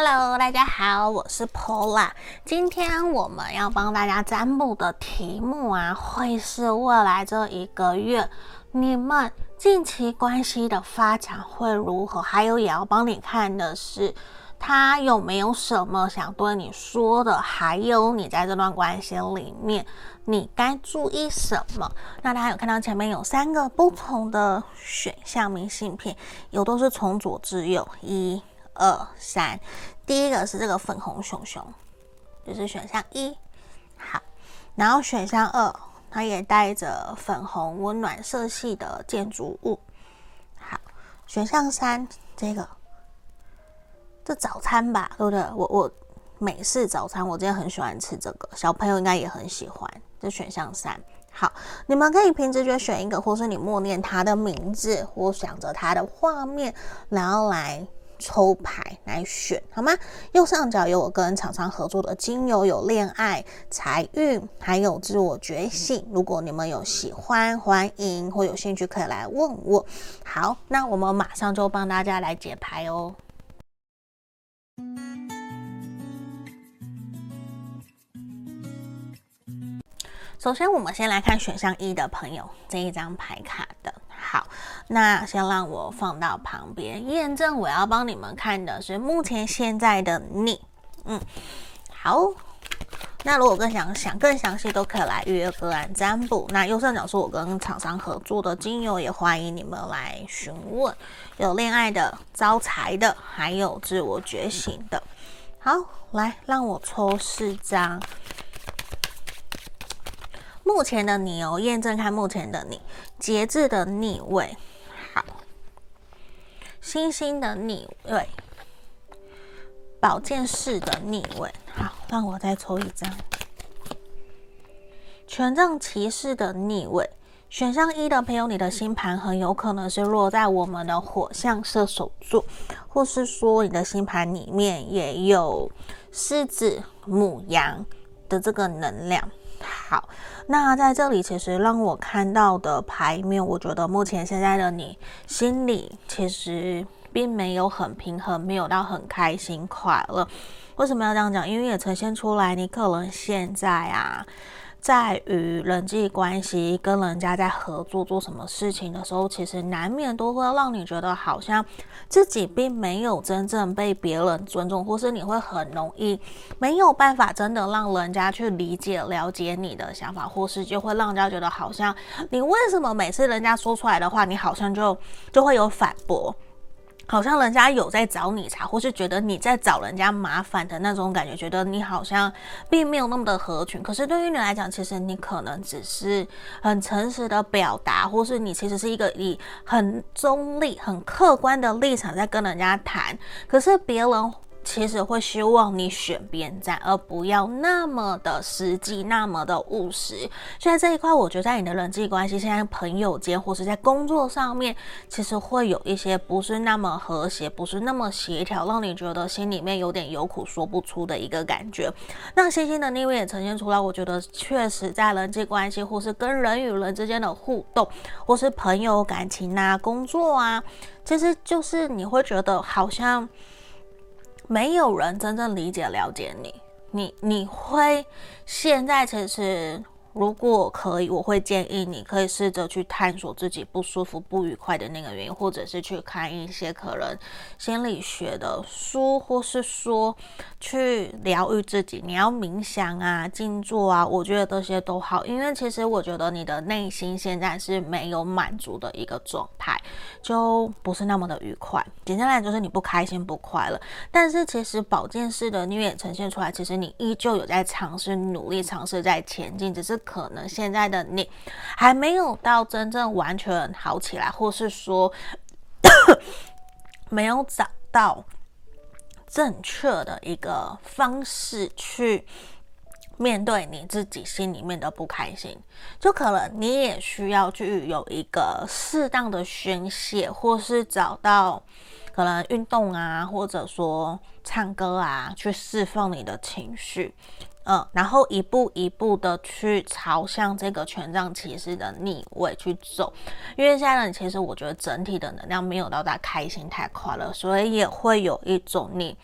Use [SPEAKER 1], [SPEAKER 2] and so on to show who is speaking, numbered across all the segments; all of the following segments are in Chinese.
[SPEAKER 1] Hello，大家好，我是 Pola。今天我们要帮大家占卜的题目啊，会是未来这一个月你们近期关系的发展会如何？还有，也要帮你看的是他有没有什么想对你说的？还有，你在这段关系里面，你该注意什么？那大家有看到前面有三个不同的选项明信片，有都是从左至右，一。二三，第一个是这个粉红熊熊，就是选项一。好，然后选项二，它也带着粉红温暖色系的建筑物。好，选项三，这个这早餐吧，对不对？我我美式早餐，我今天很喜欢吃这个，小朋友应该也很喜欢。这选项三，好，你们可以凭直觉选一个，或是你默念他的名字，或想着他的画面，然后来。抽牌来选好吗？右上角有我跟厂商合作的精油，有恋爱、财运，还有自我觉醒。如果你们有喜欢，欢迎或有兴趣可以来问我。好，那我们马上就帮大家来解牌哦。首先，我们先来看选项一的朋友这一张牌卡的。好，那先让我放到旁边验证。我要帮你们看的是目前现在的你。嗯，好。那如果更想想更详细，都可以来预约个案占卜。那右上角是我跟厂商合作的精油，也欢迎你们来询问。有恋爱的、招财的，还有自我觉醒的。好，来让我抽四张。目前的你哦，验证看目前的你，节制的逆位，好，星星的逆位，宝剑四的逆位，好，让我再抽一张，权杖骑士的逆位，选项一的朋友，你的星盘很有可能是落在我们的火象射手座，或是说你的星盘里面也有狮子、母羊的这个能量。好，那在这里其实让我看到的牌面，我觉得目前现在的你心里其实并没有很平衡，没有到很开心快乐。为什么要这样讲？因为也呈现出来，你可能现在啊。在于人际关系跟人家在合作做什么事情的时候，其实难免都会让你觉得好像自己并没有真正被别人尊重，或是你会很容易没有办法真的让人家去理解、了解你的想法，或是就会让人家觉得好像你为什么每次人家说出来的话，你好像就就会有反驳。好像人家有在找你茬，或是觉得你在找人家麻烦的那种感觉，觉得你好像并没有那么的合群。可是对于你来讲，其实你可能只是很诚实的表达，或是你其实是一个以很中立、很客观的立场在跟人家谈。可是别人。其实会希望你选边站，而不要那么的实际，那么的务实。所以在这一块，我觉得在你的人际关系，现在朋友间或是在工作上面，其实会有一些不是那么和谐，不是那么协调，让你觉得心里面有点有苦说不出的一个感觉。那星星的逆位也呈现出来，我觉得确实在人际关系或是跟人与人之间的互动，或是朋友感情啊、工作啊，其实就是你会觉得好像。没有人真正理解了解你，你你会现在其实。如果可以，我会建议你可以试着去探索自己不舒服、不愉快的那个原因，或者是去看一些可能心理学的书，或是说去疗愈自己。你要冥想啊、静坐啊，我觉得这些都好，因为其实我觉得你的内心现在是没有满足的一个状态，就不是那么的愉快。简单来讲，就是你不开心、不快乐。但是其实宝剑四的逆也呈现出来，其实你依旧有在尝试、努力、尝试在前进，只是。可能现在的你还没有到真正完全好起来，或是说 没有找到正确的一个方式去面对你自己心里面的不开心，就可能你也需要去有一个适当的宣泄，或是找到可能运动啊，或者说唱歌啊，去释放你的情绪。嗯，然后一步一步的去朝向这个权杖骑士的逆位去走，因为现在呢，其实我觉得整体的能量没有到达开心太快了，所以也会有一种你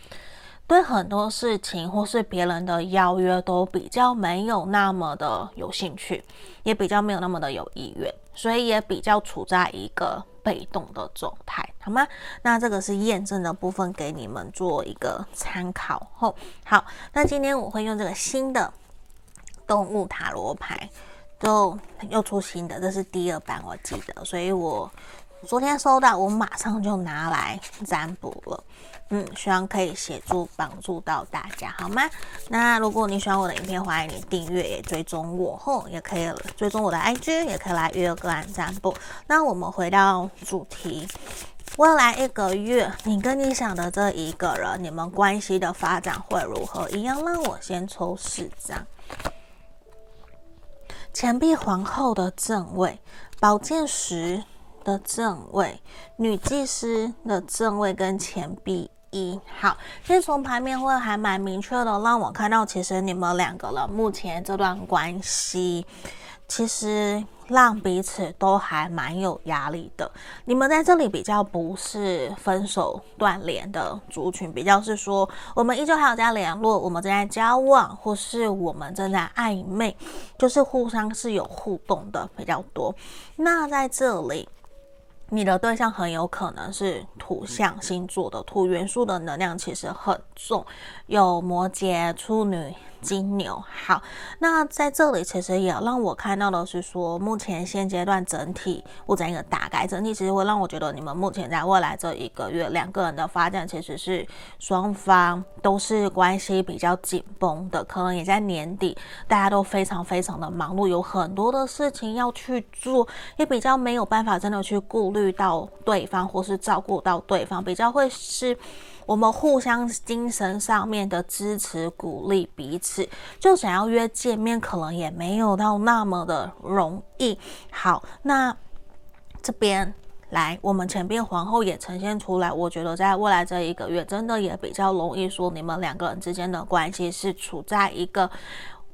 [SPEAKER 1] 对很多事情或是别人的邀约都比较没有那么的有兴趣，也比较没有那么的有意愿，所以也比较处在一个被动的状态，好吗？那这个是验证的部分，给你们做一个参考。后好，那今天我会用这个新的动物塔罗牌，就又出新的，这是第二版，我记得，所以我昨天收到，我马上就拿来占卜了。嗯，希望可以协助帮助到大家，好吗？那如果你喜欢我的影片，欢迎你订阅也追踪我，吼也可以追踪我的 IG，也可以来约个案占卜。那我们回到主题，未来一个月，你跟你想的这一个人，你们关系的发展会如何？一样，让我先抽四张：钱币皇后的正位，宝剑十的正位，女祭司的正位，跟钱币。一好，其实从牌面会还蛮明确的，让我看到，其实你们两个人目前这段关系，其实让彼此都还蛮有压力的。你们在这里比较不是分手断联的族群，比较是说我们依旧还有在联络，我们正在交往，或是我们正在暧昧，就是互相是有互动的比较多。那在这里。你的对象很有可能是土象星座的，土元素的能量其实很重，有摩羯、处女。金牛好，那在这里其实也让我看到的是说，目前现阶段整体或整一个大概整体，其实会让我觉得你们目前在未来这一个月两个人的发展，其实是双方都是关系比较紧绷的，可能也在年底，大家都非常非常的忙碌，有很多的事情要去做，也比较没有办法真的去顾虑到对方或是照顾到对方，比较会是。我们互相精神上面的支持、鼓励彼此，就想要约见面，可能也没有到那么的容易。好，那这边来，我们钱币皇后也呈现出来。我觉得在未来这一个月，真的也比较容易说，你们两个人之间的关系是处在一个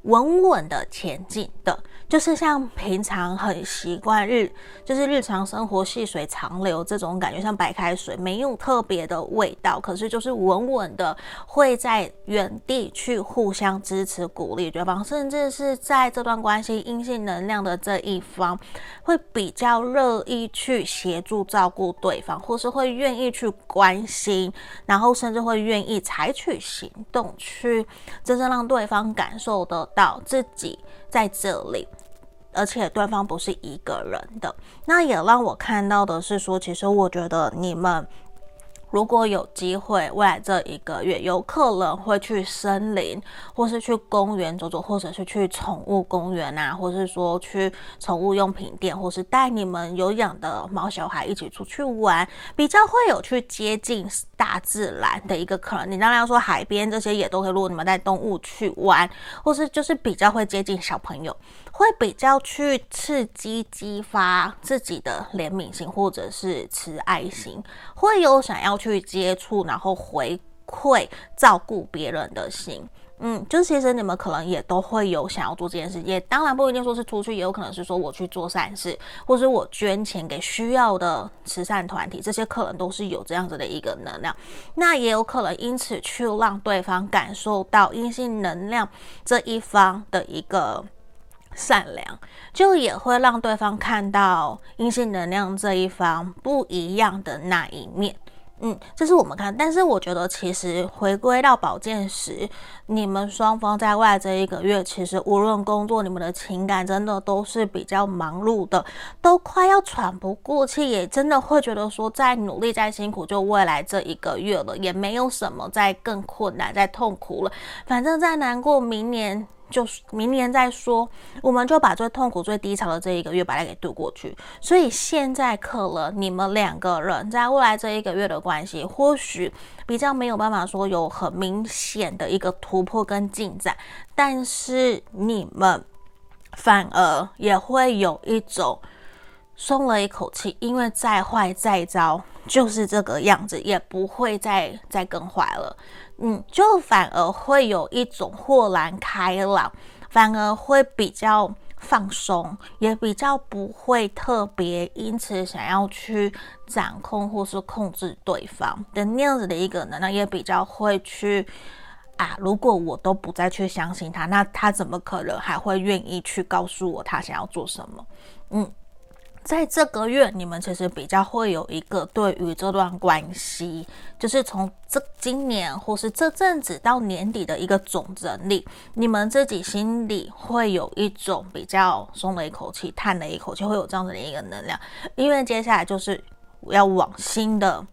[SPEAKER 1] 稳稳的前进的。就是像平常很习惯日，就是日常生活细水长流这种感觉，像白开水，没有特别的味道，可是就是稳稳的会在原地去互相支持鼓励对方，甚至是在这段关系阴性能量的这一方，会比较乐意去协助照顾对方，或是会愿意去关心，然后甚至会愿意采取行动去真正让对方感受得到自己在这里。而且对方不是一个人的，那也让我看到的是说，其实我觉得你们。如果有机会，未来这一个月有可能会去森林，或是去公园走走，或者是去宠物公园啊，或是说去宠物用品店，或是带你们有养的猫小孩一起出去玩，比较会有去接近大自然的一个可能。你当然要说海边这些也都可以，如果你们带动物去玩，或是就是比较会接近小朋友，会比较去刺激激发自己的怜悯心或者是慈爱心，会有想要。去接触，然后回馈照顾别人的心，嗯，就是其实你们可能也都会有想要做这件事，也当然不一定说是出去，也有可能是说我去做善事，或者我捐钱给需要的慈善团体，这些可能都是有这样子的一个能量。那也有可能因此去让对方感受到阴性能量这一方的一个善良，就也会让对方看到阴性能量这一方不一样的那一面。嗯，这是我们看，但是我觉得其实回归到宝剑十，你们双方在外这一个月，其实无论工作，你们的情感真的都是比较忙碌的，都快要喘不过气，也真的会觉得说再努力再辛苦，就未来这一个月了，也没有什么再更困难、再痛苦了，反正再难过，明年。就明年再说，我们就把最痛苦、最低潮的这一个月把它给度过去。所以现在可能你们两个人在未来这一个月的关系，或许比较没有办法说有很明显的一个突破跟进展，但是你们反而也会有一种松了一口气，因为再坏再糟就是这个样子，也不会再再更坏了。嗯，就反而会有一种豁然开朗，反而会比较放松，也比较不会特别因此想要去掌控或是控制对方的那样子的一个能量，也比较会去啊，如果我都不再去相信他，那他怎么可能还会愿意去告诉我他想要做什么？嗯。在这个月，你们其实比较会有一个对于这段关系，就是从这今年或是这阵子到年底的一个总整理，你们自己心里会有一种比较松了一口气、叹了一口气，会有这样子的一个能量，因为接下来就是要往新的。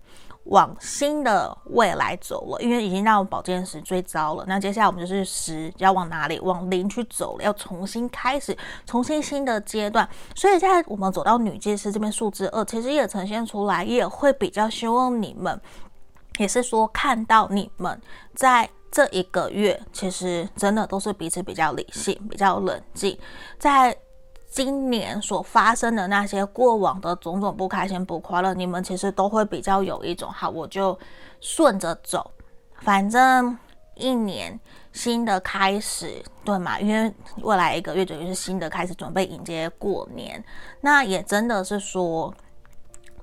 [SPEAKER 1] 往新的未来走了，因为已经到宝剑十最糟了。那接下来我们就是十，要往哪里？往零去走了，要重新开始，重新新的阶段。所以在我们走到女祭司这边数字二，其实也呈现出来，也会比较希望你们，也是说看到你们在这一个月，其实真的都是彼此比较理性、比较冷静，在。今年所发生的那些过往的种种不开心、不快乐，你们其实都会比较有一种好，我就顺着走，反正一年新的开始，对吗？因为未来一个月等于是新的开始，准备迎接过年，那也真的是说，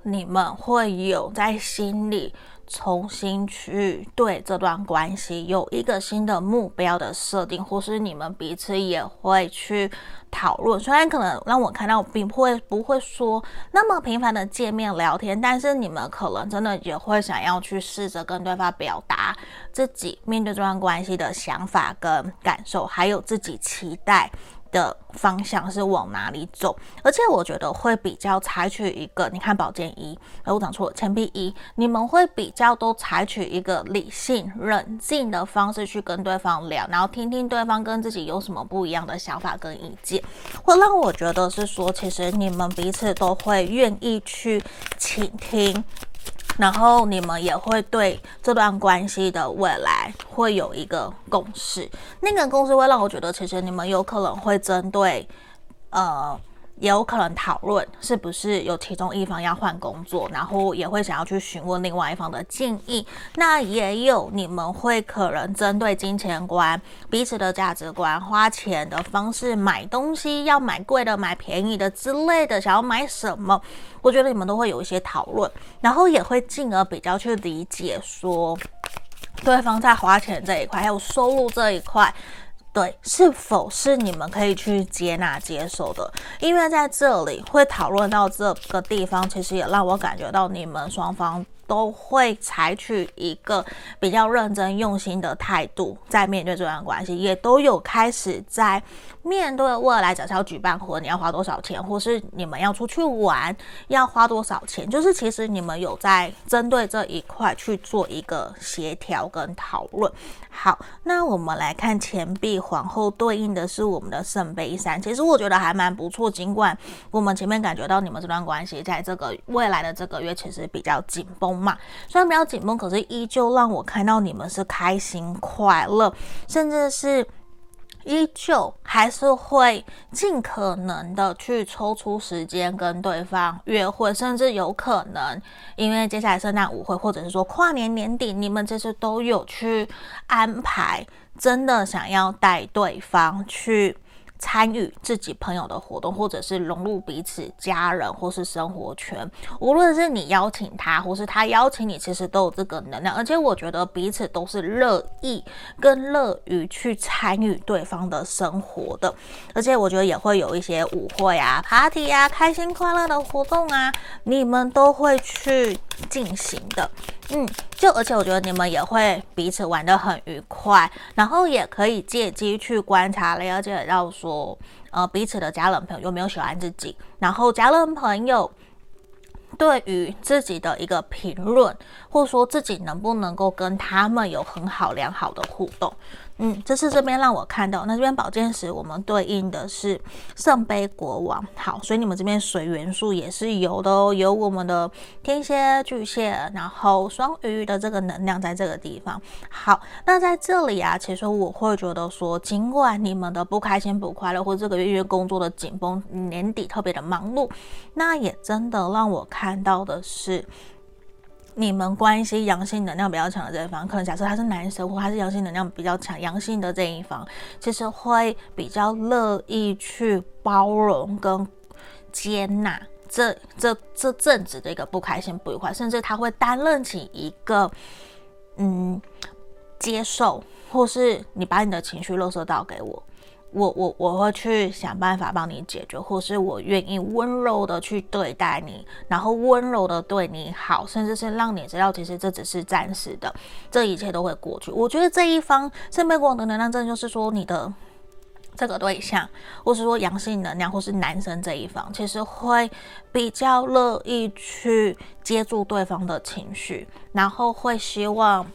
[SPEAKER 1] 你们会有在心里。重新去对这段关系有一个新的目标的设定，或是你们彼此也会去讨论。虽然可能让我看到并不会不会说那么频繁的见面聊天，但是你们可能真的也会想要去试着跟对方表达自己面对这段关系的想法跟感受，还有自己期待的方向是往哪里走，而且我觉得会比较采取一个，你看宝剑一，哎，我讲错了，钱币一，你们会比较都采取一个理性、冷静的方式去跟对方聊，然后听听对方跟自己有什么不一样的想法跟意见，会让我觉得是说，其实你们彼此都会愿意去倾听。然后你们也会对这段关系的未来会有一个共识，那个共识会让我觉得，其实你们有可能会针对，呃。也有可能讨论是不是有其中一方要换工作，然后也会想要去询问另外一方的建议。那也有你们会可能针对金钱观、彼此的价值观、花钱的方式、买东西要买贵的、买便宜的之类的，想要买什么，我觉得你们都会有一些讨论，然后也会进而比较去理解说，对方在花钱这一块还有收入这一块。对，是否是你们可以去接纳、接受的？因为在这里会讨论到这个地方，其实也让我感觉到你们双方。都会采取一个比较认真用心的态度，在面对这段关系，也都有开始在面对未来，假设要举办婚礼要花多少钱，或是你们要出去玩要花多少钱，就是其实你们有在针对这一块去做一个协调跟讨论。好，那我们来看钱币皇后对应的是我们的圣杯三，其实我觉得还蛮不错，尽管我们前面感觉到你们这段关系在这个未来的这个月其实比较紧绷。嘛，虽然比较紧绷，可是依旧让我看到你们是开心快乐，甚至是依旧还是会尽可能的去抽出时间跟对方约会，甚至有可能因为接下来圣诞舞会或者是说跨年年底，你们这次都有去安排，真的想要带对方去。参与自己朋友的活动，或者是融入彼此家人或是生活圈，无论是你邀请他，或是他邀请你，其实都有这个能量。而且我觉得彼此都是乐意跟乐于去参与对方的生活的。而且我觉得也会有一些舞会啊、party 啊、开心快乐的活动啊，你们都会去进行的。嗯，就而且我觉得你们也会彼此玩得很愉快，然后也可以借机去观察了解到说，呃，彼此的家人朋友有没有喜欢自己，然后家人朋友对于自己的一个评论，或者说自己能不能够跟他们有很好良好的互动。嗯，这是这边让我看到，那这边宝剑十我们对应的是圣杯国王。好，所以你们这边水元素也是有的哦，有我们的天蝎、巨蟹，然后双鱼的这个能量在这个地方。好，那在这里啊，其实我会觉得说，尽管你们的不开心、不快乐，或这个月月工作的紧绷，年底特别的忙碌，那也真的让我看到的是。你们关系阳性能量比较强的这一方，可能假设他是男生，或他是阳性能量比较强、阳性的这一方，其实会比较乐意去包容跟接纳这这这阵子的一个不开心、不愉快，甚至他会担任起一个嗯接受，或是你把你的情绪垃圾倒给我。我我我会去想办法帮你解决，或是我愿意温柔的去对待你，然后温柔的对你好，甚至是让你知道，其实这只是暂时的，这一切都会过去。我觉得这一方圣杯国王的能量，真的就是说你的这个对象，或是说阳性能量，或是男生这一方，其实会比较乐意去接住对方的情绪，然后会希望。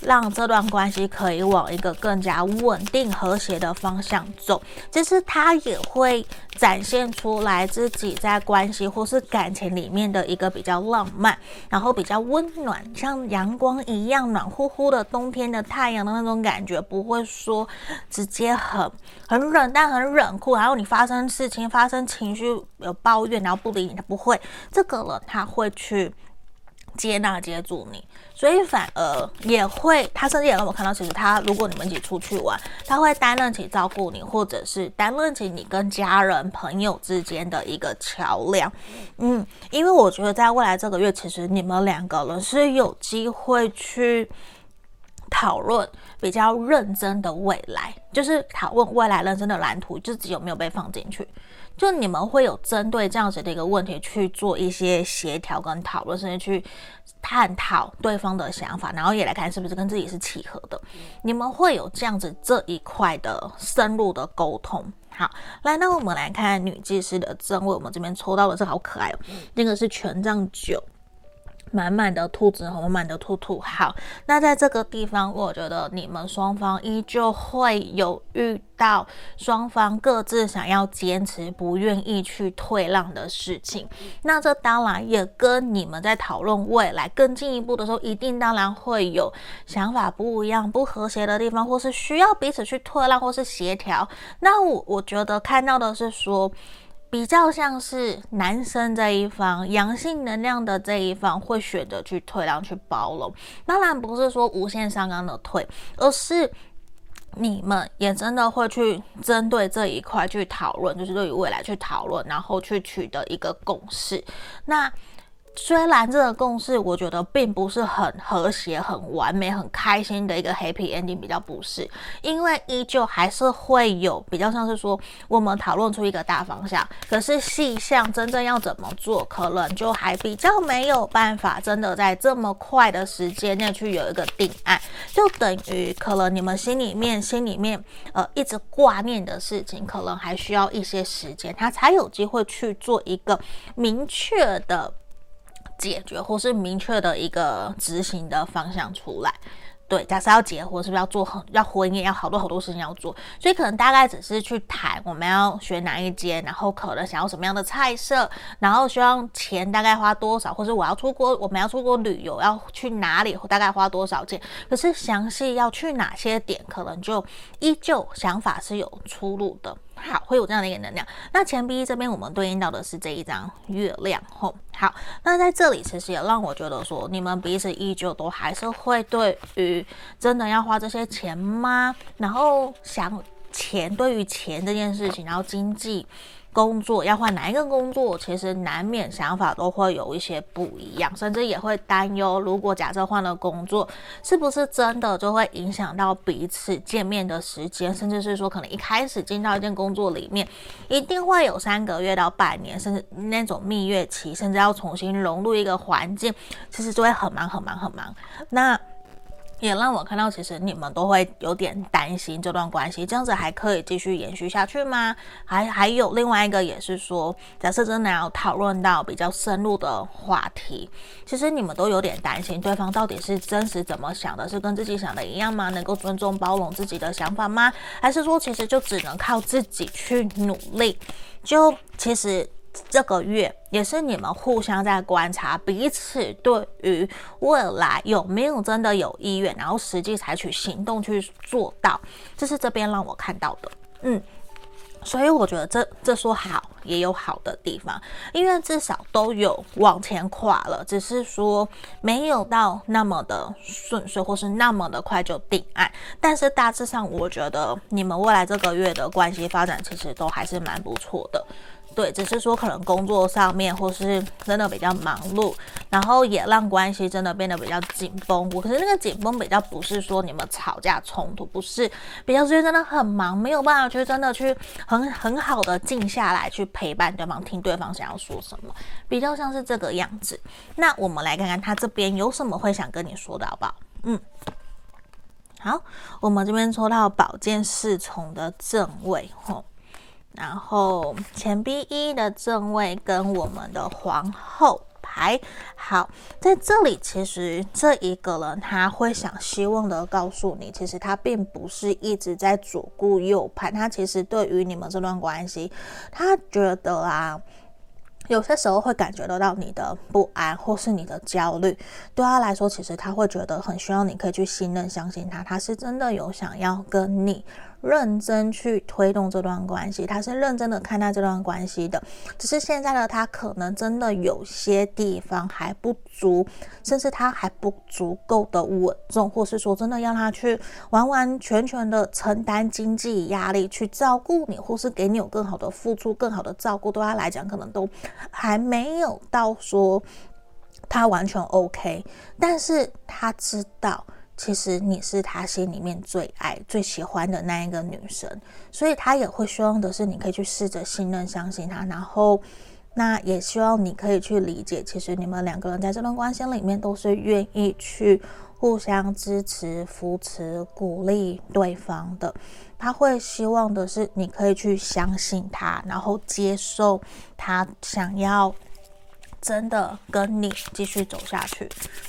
[SPEAKER 1] 让这段关系可以往一个更加稳定和谐的方向走，其实他也会展现出来自己在关系或是感情里面的一个比较浪漫，然后比较温暖，像阳光一样暖乎乎的冬天的太阳的那种感觉，不会说直接很很冷但、很冷酷，然后你发生事情、发生情绪有抱怨，然后不理你，他不会，这个了他会去。接纳接住你，所以反而也会，他甚至也让我看到，其实他如果你们一起出去玩，他会担任起照顾你，或者是担任起你跟家人朋友之间的一个桥梁。嗯，因为我觉得在未来这个月，其实你们两个人是有机会去讨论比较认真的未来，就是讨论未来人生的蓝图，自己有没有被放进去。就你们会有针对这样子的一个问题去做一些协调跟讨论，甚至去探讨对方的想法，然后也来看是不是跟自己是契合的。你们会有这样子这一块的深入的沟通。好，来，那我们来看女技师的正位，我们这边抽到的是好可爱哦，那个是权杖九。满满的兔子和，满满的兔兔。好，那在这个地方，我觉得你们双方依旧会有遇到双方各自想要坚持、不愿意去退让的事情。那这当然也跟你们在讨论未来更进一步的时候，一定当然会有想法不一样、不和谐的地方，或是需要彼此去退让或是协调。那我我觉得看到的是说。比较像是男生这一方，阳性能量的这一方会选择去退让、去包容。当然不是说无限上纲的退，而是你们也真的会去针对这一块去讨论，就是对于未来去讨论，然后去取得一个共识。那。虽然这个共识，我觉得并不是很和谐、很完美、很开心的一个 happy ending，比较不是，因为依旧还是会有比较像是说，我们讨论出一个大方向，可是细项真正要怎么做，可能就还比较没有办法，真的在这么快的时间内去有一个定案，就等于可能你们心里面、心里面呃一直挂念的事情，可能还需要一些时间，他才有机会去做一个明确的。解决或是明确的一个执行的方向出来，对，假设要结婚，是不是要做很要婚宴，要好多好多事情要做，所以可能大概只是去谈我们要选哪一间，然后可能想要什么样的菜色，然后希望钱大概花多少，或者我要出国，我们要出国旅游要去哪里，大概花多少钱，可是详细要去哪些点，可能就依旧想法是有出入的。好，会有这样的一个能量。那钱币这边我们对应到的是这一张月亮吼。好，那在这里其实也让我觉得说，你们彼此依旧都还是会对于真的要花这些钱吗？然后想钱，对于钱这件事情，然后经济。工作要换哪一个工作，其实难免想法都会有一些不一样，甚至也会担忧，如果假设换了工作，是不是真的就会影响到彼此见面的时间，甚至是说可能一开始进到一件工作里面，一定会有三个月到半年，甚至那种蜜月期，甚至要重新融入一个环境，其实就会很忙很忙很忙。那。也让我看到，其实你们都会有点担心这段关系，这样子还可以继续延续下去吗？还还有另外一个也是说，假设真的要讨论到比较深入的话题，其实你们都有点担心对方到底是真实怎么想的，是跟自己想的一样吗？能够尊重包容自己的想法吗？还是说其实就只能靠自己去努力？就其实。这个月也是你们互相在观察彼此对于未来有没有真的有意愿，然后实际采取行动去做到，这是这边让我看到的。嗯，所以我觉得这这说好也有好的地方，因为至少都有往前跨了，只是说没有到那么的顺遂，或是那么的快就定案。但是大致上，我觉得你们未来这个月的关系发展其实都还是蛮不错的。对，只是说可能工作上面或是真的比较忙碌，然后也让关系真的变得比较紧绷。我可是那个紧绷比较不是说你们吵架冲突，不是，比较是真的很忙，没有办法去真的去很很好的静下来去陪伴对方，听对方想要说什么，比较像是这个样子。那我们来看看他这边有什么会想跟你说的好不好？嗯，好，我们这边抽到宝剑侍从的正位，吼。然后钱币一的正位跟我们的皇后牌，好，在这里其实这一个人他会想希望的告诉你，其实他并不是一直在左顾右盼，他其实对于你们这段关系，他觉得啊。有些时候会感觉得到你的不安或是你的焦虑，对他来说，其实他会觉得很需要你可以去信任、相信他，他是真的有想要跟你认真去推动这段关系，他是认真的看待这段关系的。只是现在的他可能真的有些地方还不足，甚至他还不足够的稳重，或是说真的要他去完完全全的承担经济压力，去照顾你，或是给你有更好的付出、更好的照顾，对他来讲可能都。还没有到说他完全 OK，但是他知道其实你是他心里面最爱、最喜欢的那一个女生，所以他也会希望的是你可以去试着信任、相信他，然后那也希望你可以去理解，其实你们两个人在这段关系里面都是愿意去互相支持、扶持、鼓励对方的。他会希望的是，你可以去相信他，然后接受他想要真的跟你继续走下去。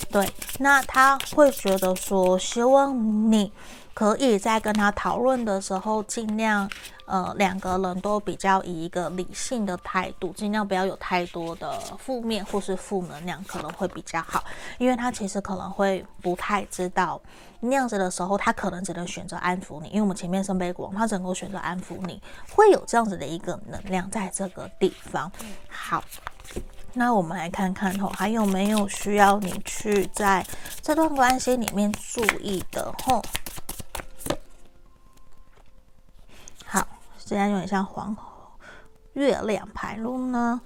[SPEAKER 1] 对，那他会觉得说，希望你可以在跟他讨论的时候，尽量。呃，两个人都比较以一个理性的态度，尽量不要有太多的负面或是负能量，可能会比较好。因为他其实可能会不太知道那样子的时候，他可能只能选择安抚你。因为我们前面圣杯国王，他只能够选择安抚你，会有这样子的一个能量在这个地方。好，那我们来看看吼，还有没有需要你去在这段关系里面注意的吼？好，现在有点像黄、月亮牌路呢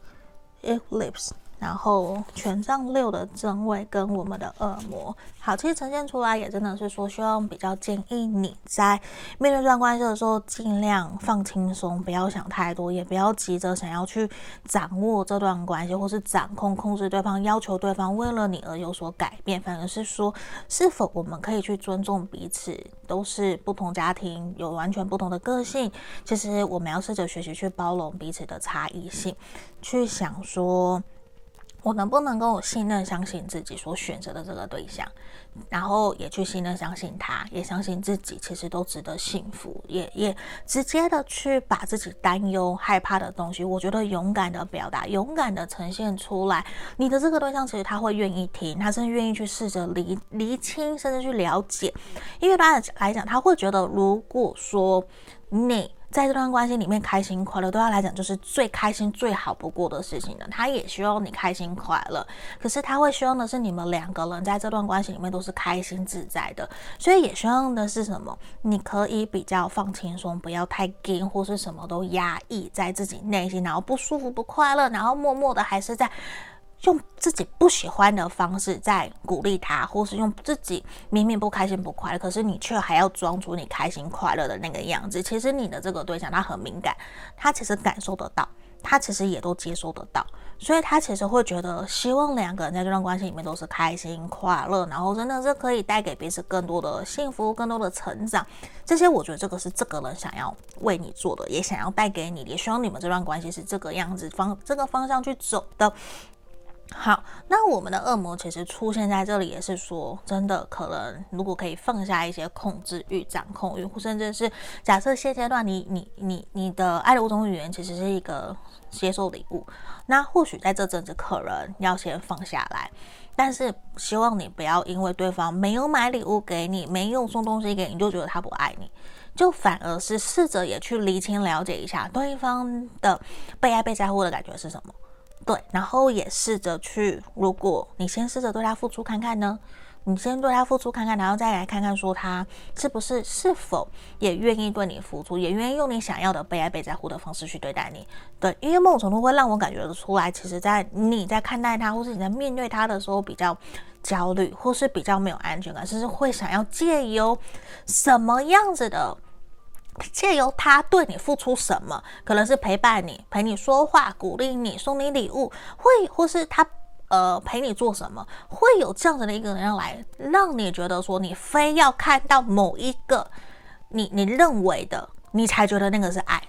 [SPEAKER 1] ，Eclipse。然后权杖六的正位跟我们的恶魔，好，其实呈现出来也真的是说，希望比较建议你在面对这段关系的时候，尽量放轻松，不要想太多，也不要急着想要去掌握这段关系，或是掌控、控制对方，要求对方为了你而有所改变。反而是说，是否我们可以去尊重彼此，都是不同家庭，有完全不同的个性。其实我们要试着学习去包容彼此的差异性，去想说。我能不能够信任、相信自己所选择的这个对象，然后也去信任、相信他，也相信自己其实都值得幸福，也也直接的去把自己担忧、害怕的东西，我觉得勇敢的表达、勇敢的呈现出来。你的这个对象其实他会愿意听，他甚至愿意去试着厘厘清，甚至去了解。因为他来讲，他会觉得，如果说你。在这段关系里面，开心快乐对他来讲就是最开心、最好不过的事情了。他也希望你开心快乐，可是他会希望的是你们两个人在这段关系里面都是开心自在的。所以也希望的是什么？你可以比较放轻松，不要太紧，或是什么都压抑在自己内心，然后不舒服、不快乐，然后默默的还是在。用自己不喜欢的方式在鼓励他，或是用自己明明不开心不快乐，可是你却还要装出你开心快乐的那个样子。其实你的这个对象他很敏感，他其实感受得到，他其实也都接收得到，所以他其实会觉得希望两个人在这段关系里面都是开心快乐，然后真的是可以带给彼此更多的幸福、更多的成长。这些我觉得这个是这个人想要为你做的，也想要带给你，也希望你们这段关系是这个样子方这个方向去走的。好，那我们的恶魔其实出现在这里，也是说，真的可能，如果可以放下一些控制欲、掌控欲，甚至是假设现阶段你、你、你、你的爱的五种语言其实是一个接受礼物，那或许在这阵子可能要先放下来，但是希望你不要因为对方没有买礼物给你，没有送东西给你，就觉得他不爱你。就反而是试着也去厘清了解一下对方的被爱被在乎的感觉是什么。对，然后也试着去，如果你先试着对他付出看看呢？你先对他付出看看，然后再来看看说他是不是是否也愿意对你付出，也愿意用你想要的被爱被在乎的方式去对待你。对，因为某种程度会让我感觉得出来，其实在你在看待他，或是你在面对他的时候比较焦虑，或是比较没有安全感，甚至会想要借由什么样子的。借由他对你付出什么，可能是陪伴你、陪你说话、鼓励你、送你礼物，会或是他呃陪你做什么，会有这样子的一个人来让你觉得说，你非要看到某一个你你认为的，你才觉得那个是爱。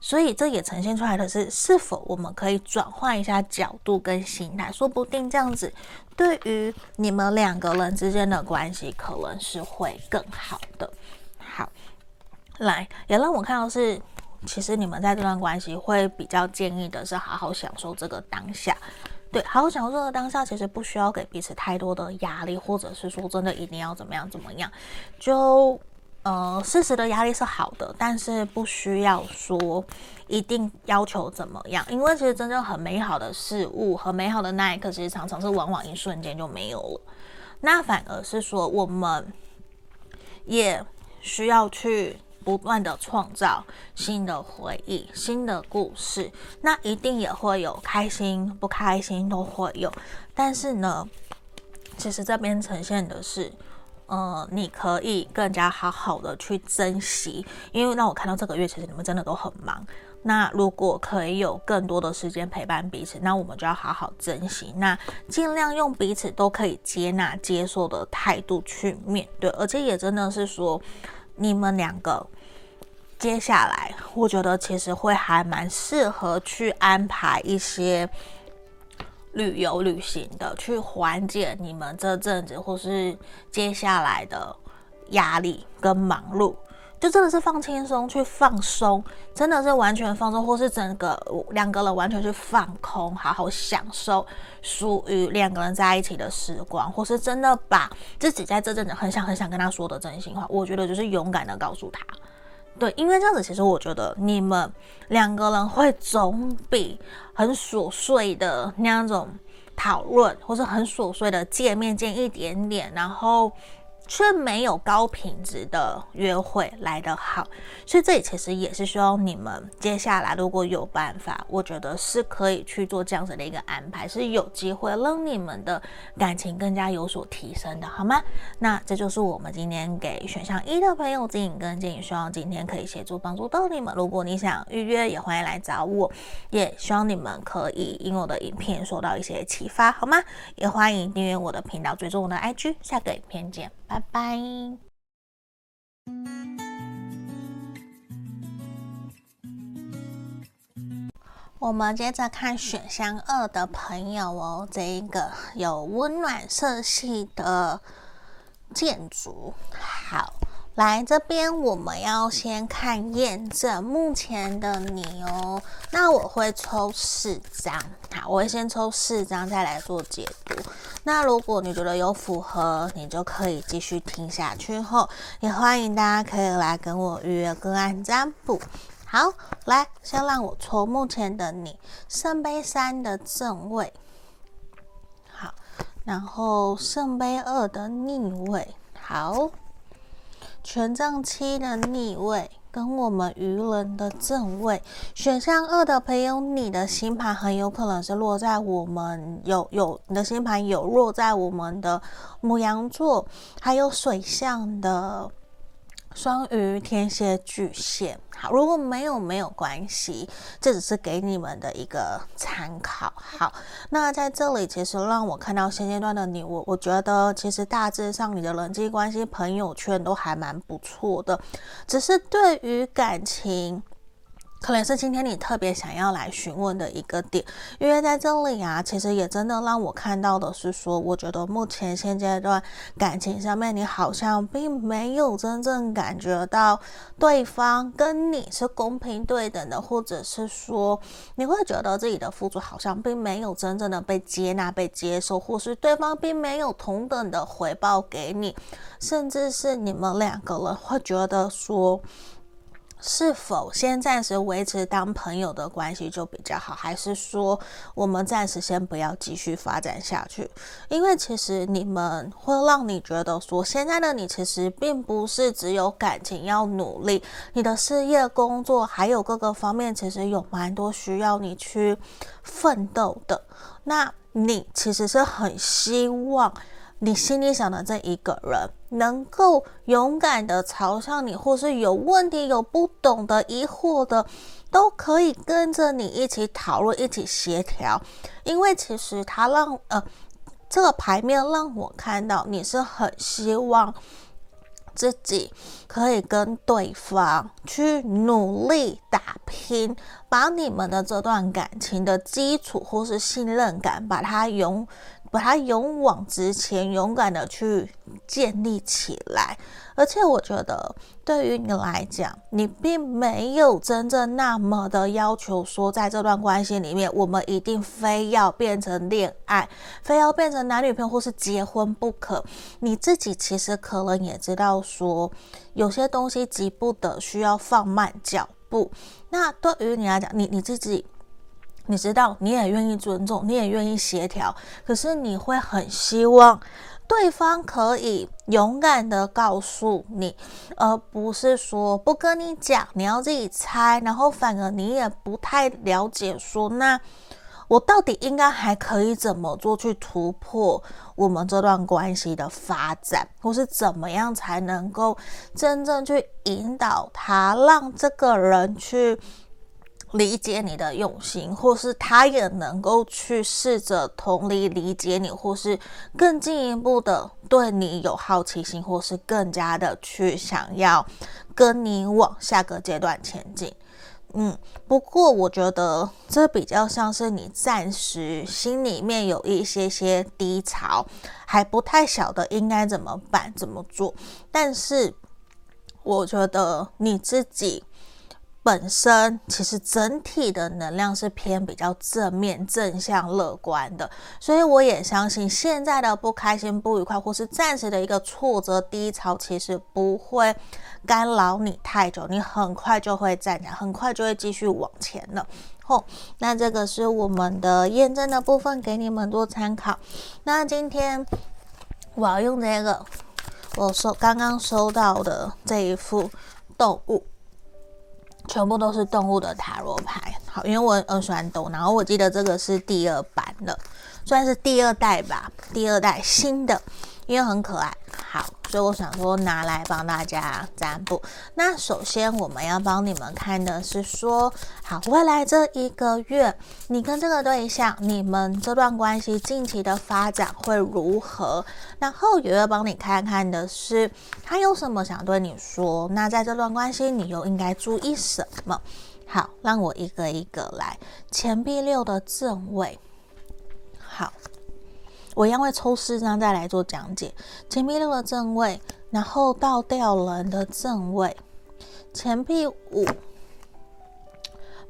[SPEAKER 1] 所以这也呈现出来的是，是否我们可以转换一下角度跟心态，说不定这样子对于你们两个人之间的关系，可能是会更好的。好。来，也让我看到是，其实你们在这段关系会比较建议的是好好享受这个当下，对，好好享受这个当下，其实不需要给彼此太多的压力，或者是说真的一定要怎么样怎么样，就呃，适时的压力是好的，但是不需要说一定要求怎么样，因为其实真正很美好的事物和美好的那一刻，其实常常是往往一瞬间就没有了，那反而是说我们也需要去。不断的创造新的回忆、新的故事，那一定也会有开心、不开心都会有。但是呢，其实这边呈现的是，呃，你可以更加好好的去珍惜，因为让我看到这个月其实你们真的都很忙。那如果可以有更多的时间陪伴彼此，那我们就要好好珍惜，那尽量用彼此都可以接纳、接受的态度去面对，而且也真的是说。你们两个接下来，我觉得其实会还蛮适合去安排一些旅游旅行的，去缓解你们这阵子或是接下来的压力跟忙碌，就真的是放轻松，去放松，真的是完全放松，或是整个两个人完全去放空，好好享受属于两个人在一起的时光，或是真的把自己在这阵子很想很想跟他说的真心话，我觉得就是勇敢的告诉他。对，因为这样子，其实我觉得你们两个人会总比很琐碎的那样种讨论，或是很琐碎的见面见一点点，然后。却没有高品质的约会来得好，所以这里其实也是需要你们接下来如果有办法，我觉得是可以去做这样子的一个安排，是有机会让你们的感情更加有所提升的，好吗？那这就是我们今天给选项一的朋友指引跟建议，希望今天可以协助帮助到你们。如果你想预约，也欢迎来找我，也希望你们可以因我的影片受到一些启发，好吗？也欢迎订阅我的频道，追踪我的 IG，下个影片见。拜拜。我们接着看选项二的朋友哦，这一个有温暖色系的建筑，好。来这边，我们要先看验证目前的你哦。那我会抽四张，好，我会先抽四张，再来做解读。那如果你觉得有符合，你就可以继续听下去。后也欢迎大家可以来跟我预约个案占卜。好，来，先让我抽目前的你，圣杯三的正位，好，然后圣杯二的逆位，好。权杖七的逆位跟我们愚人的正位，选项二的朋友，你的星盘很有可能是落在我们有有你的星盘有落在我们的母羊座，还有水象的。双鱼、天蝎、巨蟹，好，如果没有没有关系，这只是给你们的一个参考。好，那在这里其实让我看到现阶段的你，我我觉得其实大致上你的人际关系、朋友圈都还蛮不错的，只是对于感情可能是今天你特别想要来询问的一个点，因为在这里啊，其实也真的让我看到的是说，我觉得目前现阶段感情上面，你好像并没有真正感觉到对方跟你是公平对等的，或者是说你会觉得自己的付出好像并没有真正的被接纳、被接受，或是对方并没有同等的回报给你，甚至是你们两个人会觉得说。是否先暂时维持当朋友的关系就比较好，还是说我们暂时先不要继续发展下去？因为其实你们会让你觉得说，现在的你其实并不是只有感情要努力，你的事业、工作还有各个方面，其实有蛮多需要你去奋斗的。那你其实是很希望。你心里想的这一个人，能够勇敢的朝向你，或是有问题、有不懂的、疑惑的，都可以跟着你一起讨论、一起协调。因为其实他让呃这个牌面让我看到，你是很希望自己可以跟对方去努力打拼，把你们的这段感情的基础或是信任感，把它用。把它勇往直前，勇敢的去建立起来。而且我觉得，对于你来讲，你并没有真正那么的要求说，在这段关系里面，我们一定非要变成恋爱，非要变成男女朋友或是结婚不可。你自己其实可能也知道说，有些东西急不得，需要放慢脚步。那对于你来讲，你你自己。你知道，你也愿意尊重，你也愿意协调，可是你会很希望对方可以勇敢的告诉你，而不是说不跟你讲，你要自己猜，然后反而你也不太了解说，那我到底应该还可以怎么做去突破我们这段关系的发展，或是怎么样才能够真正去引导他，让这个人去。理解你的用心，或是他也能够去试着同理理解你，或是更进一步的对你有好奇心，或是更加的去想要跟你往下个阶段前进。嗯，不过我觉得这比较像是你暂时心里面有一些些低潮，还不太晓得应该怎么办、怎么做。但是我觉得你自己。本身其实整体的能量是偏比较正面、正向、乐观的，所以我也相信现在的不开心、不愉快，或是暂时的一个挫折、低潮，其实不会干扰你太久，你很快就会站起来，很快就会继续往前了。哦，那这个是我们的验证的部分，给你们做参考。那今天我要用这个，我收刚刚收到的这一副动物。全部都是动物的塔罗牌，好，因为我很喜欢动，然后我记得这个是第二版的，算是第二代吧，第二代新的，因为很可爱。好，所以我想说拿来帮大家占卜。那首先我们要帮你们看的是说，好，未来这一个月，你跟这个对象，你们这段关系近期的发展会如何？然后也要帮你看看的是，他有什么想对你说？那在这段关系，你又应该注意什么？好，让我一个一个来。钱币六的正位，我一样会抽四张再来做讲解。钱币六的正位，然后倒吊人的正位，钱币五。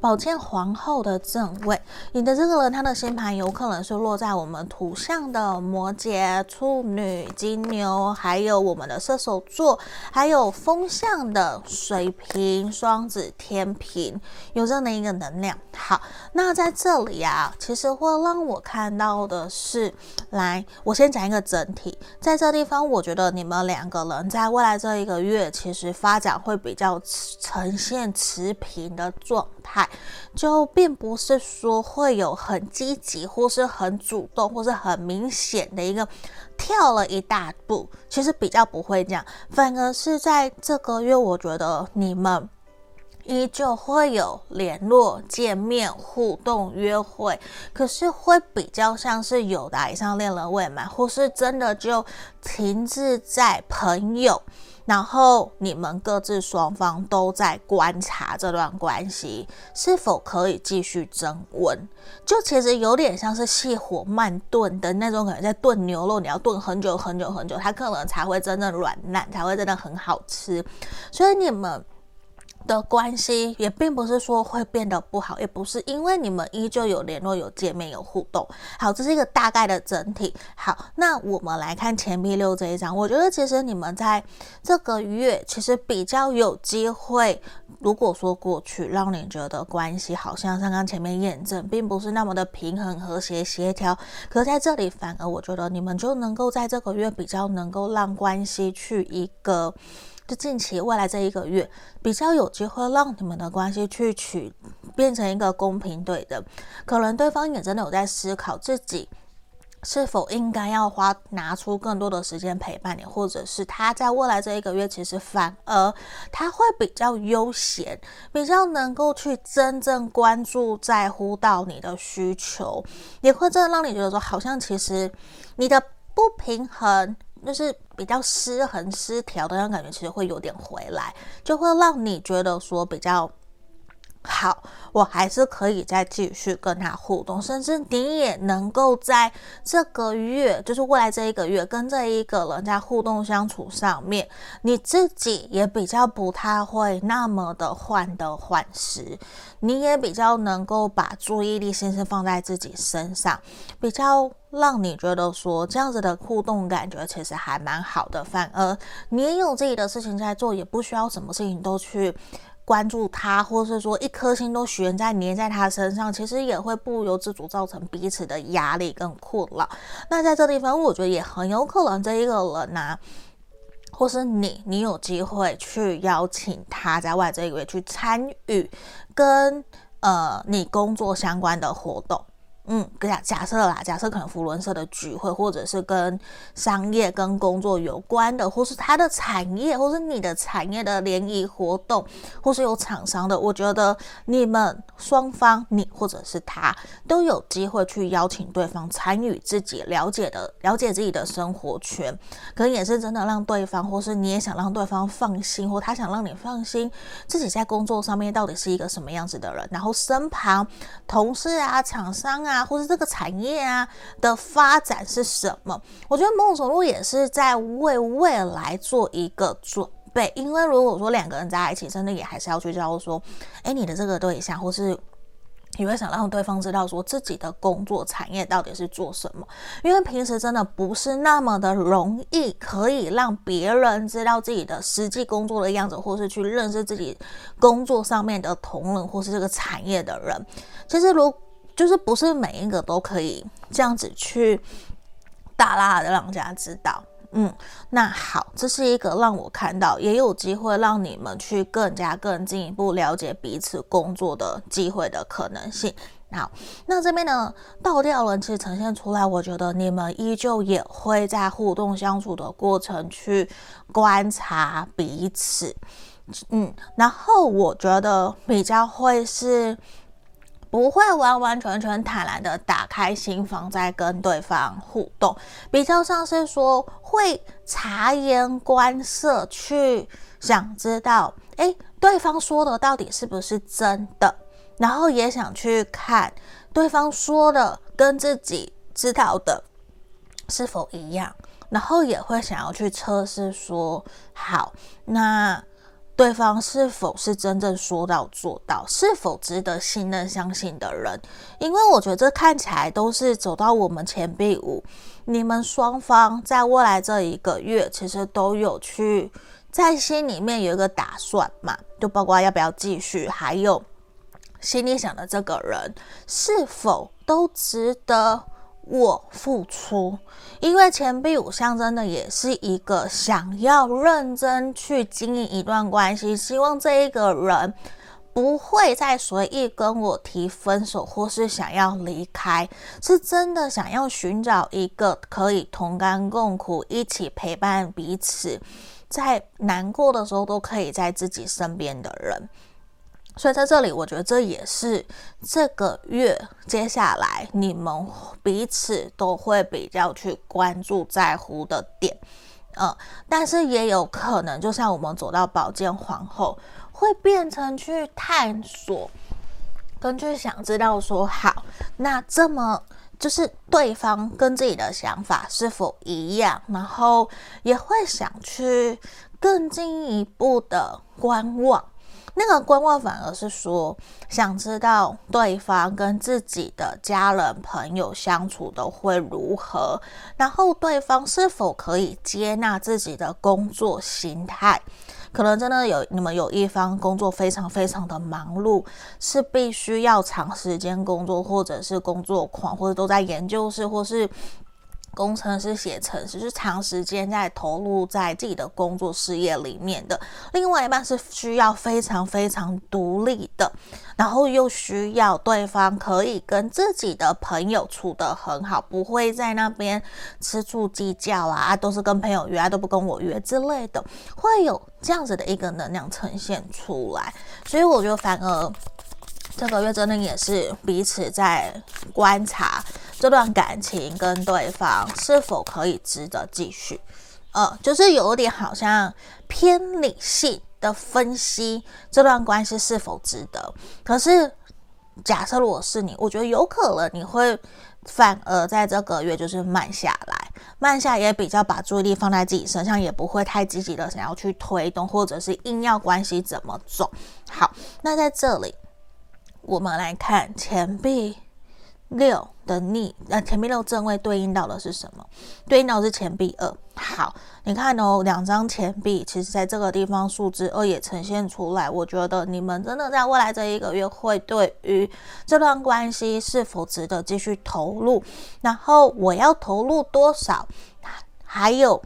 [SPEAKER 1] 宝剑皇后的正位，你的这个人，他的星盘有可能是落在我们土象的摩羯、处女、金牛，还有我们的射手座，还有风象的水瓶、双子、天秤，有这样的一个能量。好，那在这里啊，其实会让我看到的是，来，我先讲一个整体，在这地方，我觉得你们两个人在未来这一个月，其实发展会比较呈现持平的状态。就并不是说会有很积极，或是很主动，或是很明显的一个跳了一大步，其实比较不会这样，反而是在这个月，我觉得你们依旧会有联络、见面、互动、约会，可是会比较像是有达以上恋人未满，或是真的就停滞在朋友。然后你们各自双方都在观察这段关系是否可以继续增温，就其实有点像是细火慢炖的那种可能，在炖牛肉，你要炖很久很久很久，它可能才会真正软烂，才会真的很好吃。所以你们。的关系也并不是说会变得不好，也不是因为你们依旧有联络、有见面、有互动。好，这是一个大概的整体。好，那我们来看钱币六这一张。我觉得其实你们在这个月其实比较有机会。如果说过去让你觉得关系好像刚刚前面验证，并不是那么的平衡、和谐、协调，可在这里反而我觉得你们就能够在这个月比较能够让关系去一个。近期未来这一个月，比较有机会让你们的关系去取变成一个公平对的，可能对方也真的有在思考自己是否应该要花拿出更多的时间陪伴你，或者是他在未来这一个月，其实反而他会比较悠闲，比较能够去真正关注在乎到你的需求，也会真的让你觉得说，好像其实你的不平衡。就是比较失衡、失调的那种感觉，其实会有点回来，就会让你觉得说比较好，我还是可以再继续跟他互动，甚至你也能够在这个月，就是未来这一个月，跟这一个人在互动相处上面，你自己也比较不太会那么的患得患失，你也比较能够把注意力先是放在自己身上，比较。让你觉得说这样子的互动感觉其实还蛮好的，反而你也有自己的事情在做，也不需要什么事情都去关注他，或是说一颗心都悬在黏在他身上，其实也会不由自主造成彼此的压力跟困扰。那在这地方，我觉得也很有可能这一个人啊，或是你，你有机会去邀请他在外这一个月去参与跟呃你工作相关的活动。嗯，假假设啦，假设可能福伦社的聚会，或者是跟商业、跟工作有关的，或是他的产业，或是你的产业的联谊活动，或是有厂商的，我觉得你们双方，你或者是他，都有机会去邀请对方参与自己了解的、了解自己的生活圈，可能也是真的让对方，或是你也想让对方放心，或他想让你放心，自己在工作上面到底是一个什么样子的人，然后身旁同事啊、厂商啊。啊，或是这个产业啊的发展是什么？我觉得某种程度也是在为未来做一个准备。因为如果说两个人在一起，真的也还是要去知道说，哎，你的这个对象，或是你会想让对方知道说自己的工作产业到底是做什么？因为平时真的不是那么的容易可以让别人知道自己的实际工作的样子，或是去认识自己工作上面的同仁，或是这个产业的人。其实如就是不是每一个都可以这样子去大大的让人家知道，嗯，那好，这是一个让我看到也有机会让你们去更加更进一步了解彼此工作的机会的可能性。好，那这边呢，倒吊人其实呈现出来，我觉得你们依旧也会在互动相处的过程去观察彼此，嗯，然后我觉得比较会是。不会完完全全坦然的打开心房，在跟对方互动，比较像是说会察言观色，去想知道，诶，对方说的到底是不是真的，然后也想去看对方说的跟自己知道的是否一样，然后也会想要去测试说，好，那。对方是否是真正说到做到，是否值得信任相信的人？因为我觉得这看起来都是走到我们钱币五，你们双方在未来这一个月，其实都有去在心里面有一个打算嘛，就包括要不要继续，还有心里想的这个人是否都值得。我付出，因为钱币五象征的也是一个想要认真去经营一段关系，希望这一个人不会再随意跟我提分手，或是想要离开，是真的想要寻找一个可以同甘共苦、一起陪伴彼此，在难过的时候都可以在自己身边的人。所以在这里，我觉得这也是这个月接下来你们彼此都会比较去关注在乎的点。嗯，但是也有可能，就像我们走到宝剑皇后，会变成去探索，根据想知道说好，那这么就是对方跟自己的想法是否一样，然后也会想去更进一步的观望。那个观望反而是说，想知道对方跟自己的家人朋友相处的会如何，然后对方是否可以接纳自己的工作心态。可能真的有你们有一方工作非常非常的忙碌，是必须要长时间工作，或者是工作狂，或者都在研究室，或是。工程师写程式，是长时间在投入在自己的工作事业里面的。另外一半是需要非常非常独立的，然后又需要对方可以跟自己的朋友处得很好，不会在那边吃醋计较啊，都是跟朋友约啊，都不跟我约之类的，会有这样子的一个能量呈现出来。所以我觉得反而。这个月真的也是彼此在观察这段感情跟对方是否可以值得继续，呃，就是有点好像偏理性的分析这段关系是否值得。可是假设如果是你，我觉得有可能你会反而在这个月就是慢下来，慢下也比较把注意力放在自己身上，也不会太积极的想要去推动，或者是硬要关系怎么走。好，那在这里。我们来看钱币六的逆，那钱币六正位对应到的是什么？对应到是钱币二。好，你看哦，两张钱币，其实在这个地方数字二也呈现出来。我觉得你们真的在未来这一个月会对于这段关系是否值得继续投入，然后我要投入多少，还有。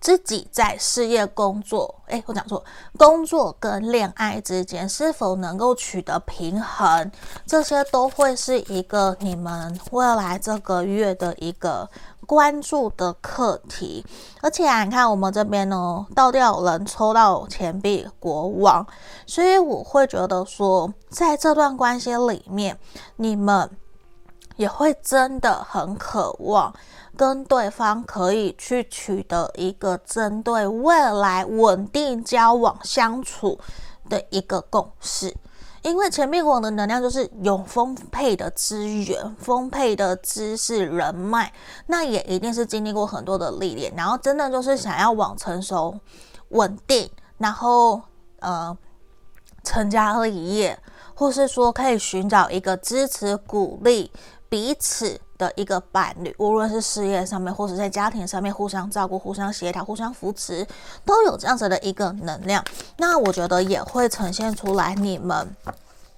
[SPEAKER 1] 自己在事业工作，诶，我讲错，工作跟恋爱之间是否能够取得平衡，这些都会是一个你们未来这个月的一个关注的课题。而且啊，你看我们这边呢，倒吊人抽到钱币国王，所以我会觉得说，在这段关系里面，你们也会真的很渴望。跟对方可以去取得一个针对未来稳定交往相处的一个共识，因为钱币国王的能量就是有丰沛的资源、丰沛的知识、人脉，那也一定是经历过很多的历练，然后真的就是想要往成熟、稳定，然后呃成家立业，或是说可以寻找一个支持、鼓励彼此。的一个伴侣，无论是事业上面，或者在家庭上面，互相照顾、互相协调、互相扶持，都有这样子的一个能量。那我觉得也会呈现出来，你们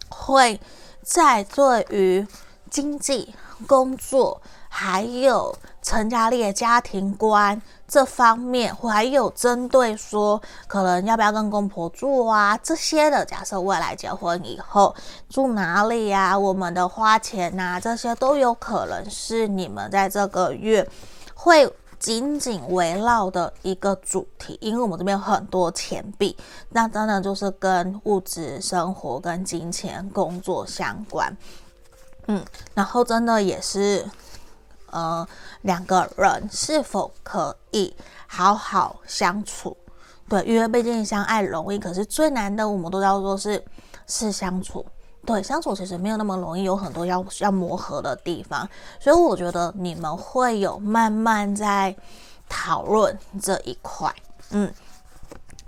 [SPEAKER 1] 会在对于经济、工作，还有成家立业、家庭观。这方面，还有针对说，可能要不要跟公婆住啊这些的，假设未来结婚以后住哪里呀、啊，我们的花钱呐、啊，这些都有可能是你们在这个月会紧紧围绕的一个主题，因为我们这边有很多钱币，那真的就是跟物质生活、跟金钱、工作相关，嗯，然后真的也是。呃，两个人是否可以好好相处？对，因为毕竟相爱容易，可是最难的，我们都叫做是是相处。对，相处其实没有那么容易，有很多要要磨合的地方。所以我觉得你们会有慢慢在讨论这一块，嗯。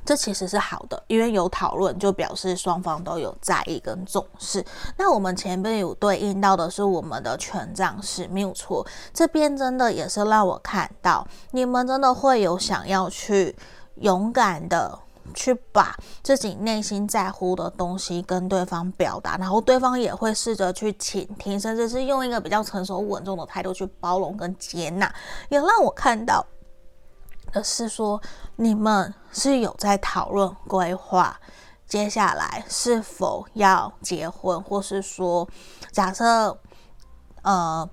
[SPEAKER 1] 这其实是好的，因为有讨论就表示双方都有在意跟重视。那我们前面有对应到的是我们的权杖是没有错，这边真的也是让我看到你们真的会有想要去勇敢的去把自己内心在乎的东西跟对方表达，然后对方也会试着去倾听，甚至是用一个比较成熟稳重的态度去包容跟接纳，也让我看到。而是说，你们是有在讨论规划，接下来是否要结婚，或是说，假设，呃。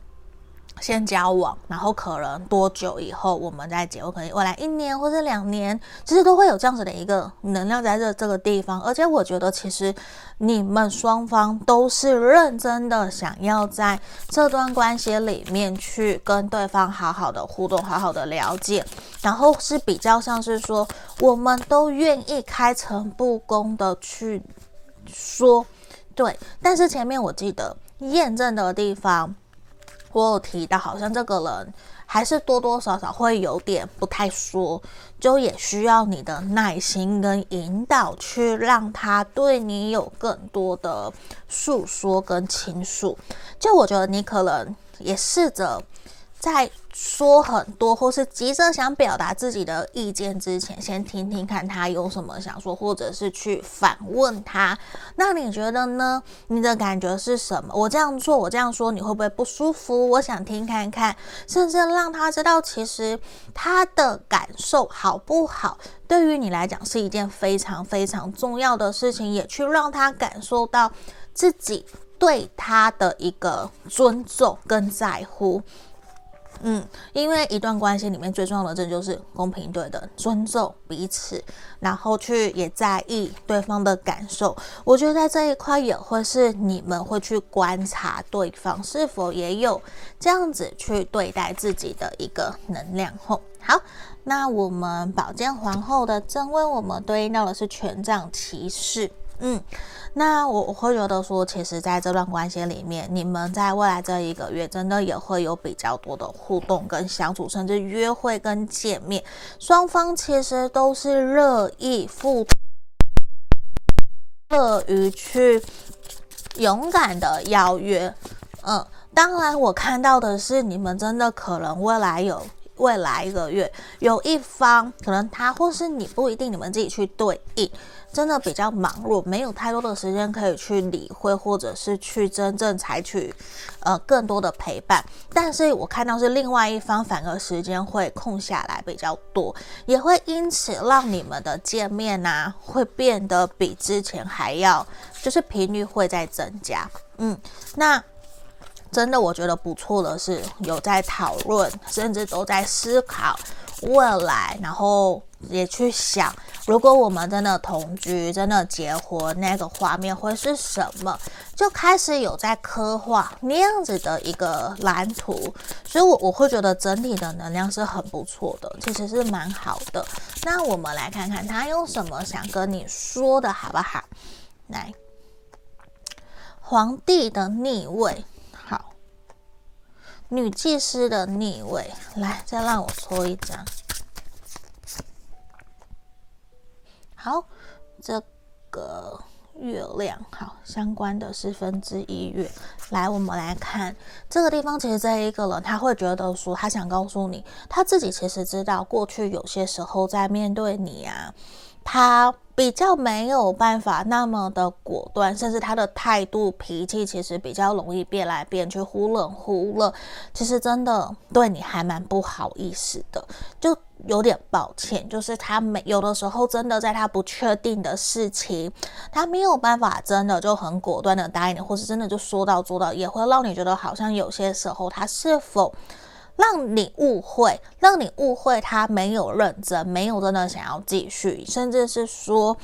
[SPEAKER 1] 先交往，然后可能多久以后我们再结婚？可能未来一年或者两年，其实都会有这样子的一个能量在这这个地方。而且我觉得，其实你们双方都是认真的，想要在这段关系里面去跟对方好好的互动，好好的了解，然后是比较像是说，我们都愿意开诚布公的去说，对。但是前面我记得验证的地方，我有提到，好像这个人还是多多少少会有点不太说，就也需要你的耐心跟引导，去让他对你有更多的诉说跟倾诉。就我觉得你可能也试着。在说很多或是急着想表达自己的意见之前，先听听看他有什么想说，或者是去反问他。那你觉得呢？你的感觉是什么？我这样做，我这样说，你会不会不舒服？我想听看看，甚至让他知道，其实他的感受好不好，对于你来讲是一件非常非常重要的事情，也去让他感受到自己对他的一个尊重跟在乎。嗯，因为一段关系里面最重要的，这就是公平对等、尊重彼此，然后去也在意对方的感受。我觉得在这一块也会是你们会去观察对方是否也有这样子去对待自己的一个能量。后好，那我们宝剑皇后的正位，我们对应到的是权杖骑士。嗯。那我我会觉得说，其实在这段关系里面，你们在未来这一个月，真的也会有比较多的互动跟相处，甚至约会跟见面，双方其实都是乐意付，乐于去勇敢的邀约。嗯，当然我看到的是，你们真的可能未来有。未来一个月，有一方可能他或是你不一定，你们自己去对应，真的比较忙碌，没有太多的时间可以去理会，或者是去真正采取呃更多的陪伴。但是我看到是另外一方，反而时间会空下来比较多，也会因此让你们的见面啊，会变得比之前还要，就是频率会再增加。嗯，那。真的，我觉得不错的是有在讨论，甚至都在思考未来，然后也去想，如果我们真的同居、真的结婚，那个画面会是什么？就开始有在刻画那样子的一个蓝图，所以我我会觉得整体的能量是很不错的，其实是蛮好的。那我们来看看他有什么想跟你说的，好不好？来，皇帝的逆位。好女祭司的逆位，来，再让我搓一张。好，这个月亮，好，相关的四分之一月。来，我们来看这个地方。其实这一个人，他会觉得说，他想告诉你，他自己其实知道，过去有些时候在面对你啊。他比较没有办法那么的果断，甚至他的态度、脾气其实比较容易变来变去，忽冷忽热。其实真的对你还蛮不好意思的，就有点抱歉。就是他没有的时候，真的在他不确定的事情，他没有办法真的就很果断的答应你，或是真的就说到做到，也会让你觉得好像有些时候他是否。让你误会，让你误会他没有认真，没有真的想要继续，甚至是说。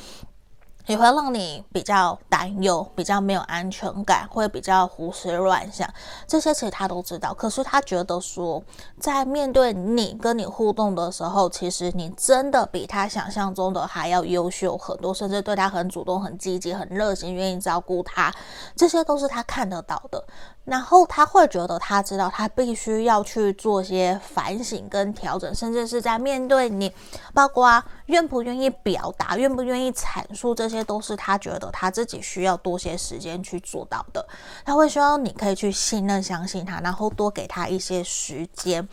[SPEAKER 1] 也会让你比较担忧，比较没有安全感，会比较胡思乱想。这些其实他都知道，可是他觉得说，在面对你跟你互动的时候，其实你真的比他想象中的还要优秀很多，甚至对他很主动、很积极、很热心，愿意照顾他，这些都是他看得到的。然后他会觉得，他知道他必须要去做些反省跟调整，甚至是在面对你，包括愿不愿意表达，愿不愿意阐述这些。都是他觉得他自己需要多些时间去做到的，他会希望你可以去信任、相信他，然后多给他一些时间，